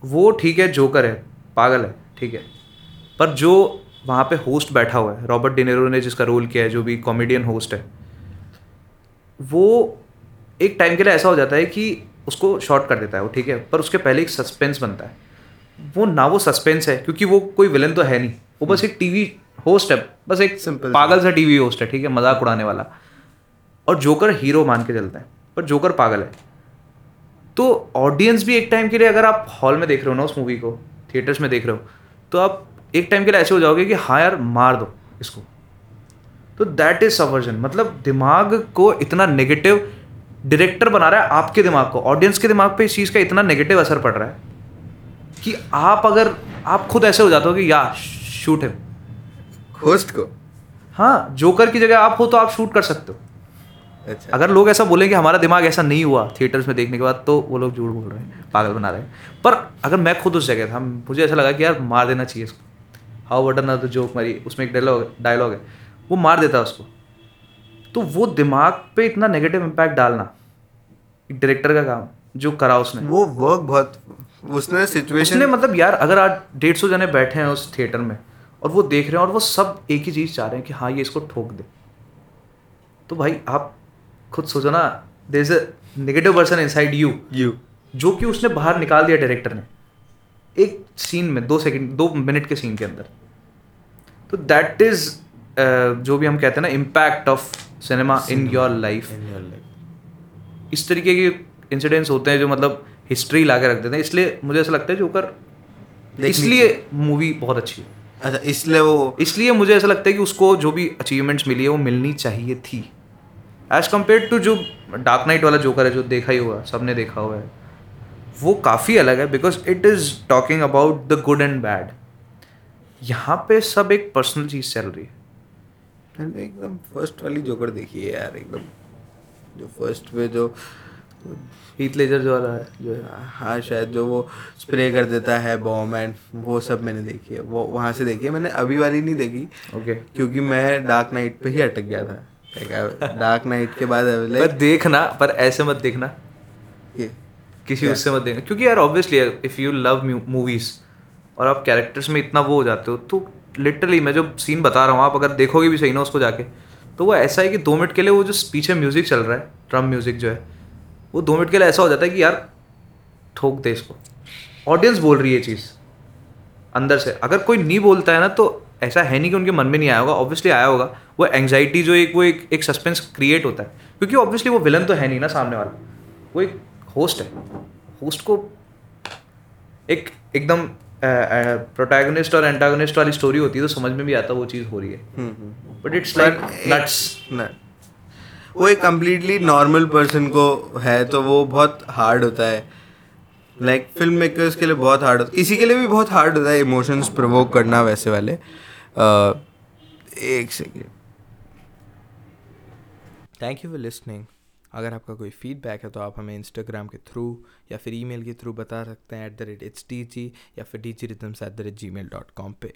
वो ठीक है जोकर है। पागल है। ठीक है? पर जो वहाँ पे होस्ट बैठा हुआ है रॉबर्ट डिनेरो ने जिसका रोल किया है जो भी कॉमेडियन होस्ट है वो एक टाइम के लिए ऐसा हो जाता है कि उसको शॉर्ट कर देता है वो ठीक है? पर उसके पहले एक सस्पेंस बनता है। वो ना वो सस्पेंस है क्योंकि वो कोई विलन तो है नहीं। वो बस एक टीवी होस्ट है बस एक सिंपल पागल सा टीवी होस्ट है ठीक है? मज़ाक उड़ाने वाला। और जोकर हीरो मान के चलता है पर जोकर पागल है। तो ऑडियंस भी एक टाइम के लिए अगर आप हॉल में देख रहे हो ना उस मूवी को थिएटर्स में देख रहे हो तो आप एक टाइम के लिए ऐसे हो जाओगे कि हाँ यार मार दो इसको। तो दैट इज़ सबवर्जन मतलब दिमाग को इतना नेगेटिव डायरेक्टर बना रहा है आपके दिमाग को। ऑडियंस के दिमाग पे इस चीज़ का इतना नेगेटिव असर पड़ रहा है कि आप अगर आप खुद ऐसे हो जाते हो कि या शूट है होस्ट को? हाँ जोकर की जगह आप हो तो आप शूट कर सकते हो। अच्छा। अगर लोग ऐसा बोलें कि हमारा दिमाग ऐसा नहीं हुआ थिएटर्स में देखने के बाद तो वो लोग झूठ बोल रहे हैं पागल बना रहे हैं। पर अगर मैं खुद उस जगह था मुझे ऐसा लगा कि यार मार देना चाहिए इसको। हाउ वट अनदर जोक मारी उसमें एक डायलॉग डायलॉग है। वो मार देता है उसको। तो वो दिमाग पे इतना नेगेटिव इम्पैक्ट डालना एक डायरेक्टर का काम जो करा उसने। वो वर्क बहुत उसने सिचुएशन उसने मतलब यार अगर आज डेढ़ सौ जने बैठे हैं उस थिएटर में और वो देख रहे हैं और वो सब एक ही चीज़ चाह रहे हैं कि हाँ ये इसको ठोक दे। तो भाई आप खुद सोचो ना there is a negative person inside you you जो कि उसने बाहर निकाल दिया डायरेक्टर ने। एक सीन में दो सेकंड दो मिनट के सीन के अंदर। तो दैट इज़ जो भी हम कहते हैं ना impact of cinema in your life इस तरीके के इंसिडेंट्स होते हैं जो मतलब हिस्ट्री ला के रख देते हैं। इसलिए मुझे ऐसा लगता है जोकर इसलिए मूवी बहुत अच्छी है। अच्छा इसलिए वो इसलिए मुझे ऐसा लगता है कि उसको जो भी अचीवमेंट्स मिली है वो मिलनी चाहिए थी। एज कंपेयर टू जो डार्क नाइट वाला जोकर है जो देखा ही हुआ सबने देखा हुआ है वो काफ़ी अलग है because it is talking about the good and bad यहाँ पे सब एक पर्सनल चीज़ चल रही है। एकदम फ़र्स्ट वाली जोकर देखी है यार एकदम। जो फ़र्स्ट में जो हीथ लेजर जो वाला है जो हाँ शायद जो वो स्प्रे कर देता है बॉम्ब एंड वो सब मैंने देखी है। वो वहाँ से देखी है। मैंने अभी वाली नहीं देखी ओके okay. क्योंकि मैं डार्क नाइट पे ही अटक गया था। डार्क नाइट के बाद पर देखना पर ऐसे मत देखना। ये। किसी उससे मत देखना। क्योंकि यार obviously if you love movies और आप कैरेक्टर्स में इतना वो हो जाते हो तो लिटरली मैं जो सीन बता रहा हूँ आप अगर देखोगे भी सही ना उसको जाके तो वो ऐसा है कि दो मिनट के लिए वो जो पीछे म्यूज़िक चल रहा है ड्रम म्यूज़िक जो है वो दो मिनट के लिए ऐसा हो जाता है कि यार ठोक दे इसको। ऑडियंस बोल रही है चीज़ अंदर से। अगर कोई नहीं बोलता है ना तो ऐसा है नहीं कि उनके मन में नहीं आया होगा ऑब्वियसली आया होगा। वो एंगजाइटी जो एक वो एक एक सस्पेंस क्रिएट होता है। क्योंकि ऑब्वियसली वो विलन तो है नहीं ना सामने वाला। वो एक होस्ट है। होस्ट को एक एकदम प्रोटैगनिस्ट और एंटागनिस्ट वाली स्टोरी होती है तो समझ में भी आता है वो चीज़ हो रही है। बट इट्स लाइक नट्स वो एक कम्प्लीटली नॉर्मल पर्सन को है तो वो बहुत हार्ड होता है। लाइक फ़िल्म मेकर्स के लिए बहुत हार्ड होता है किसी के लिए भी बहुत हार्ड होता है इमोशंस प्रवोक करना वैसे वाले। अ, एक second thank you for listening अगर आपका कोई फीडबैक है तो आप हमें इंस्टाग्राम के थ्रू या फिर ईमेल के थ्रू बता सकते हैं at the rate it's D G या फिर D G rhythms at the rate gmail dot com पे।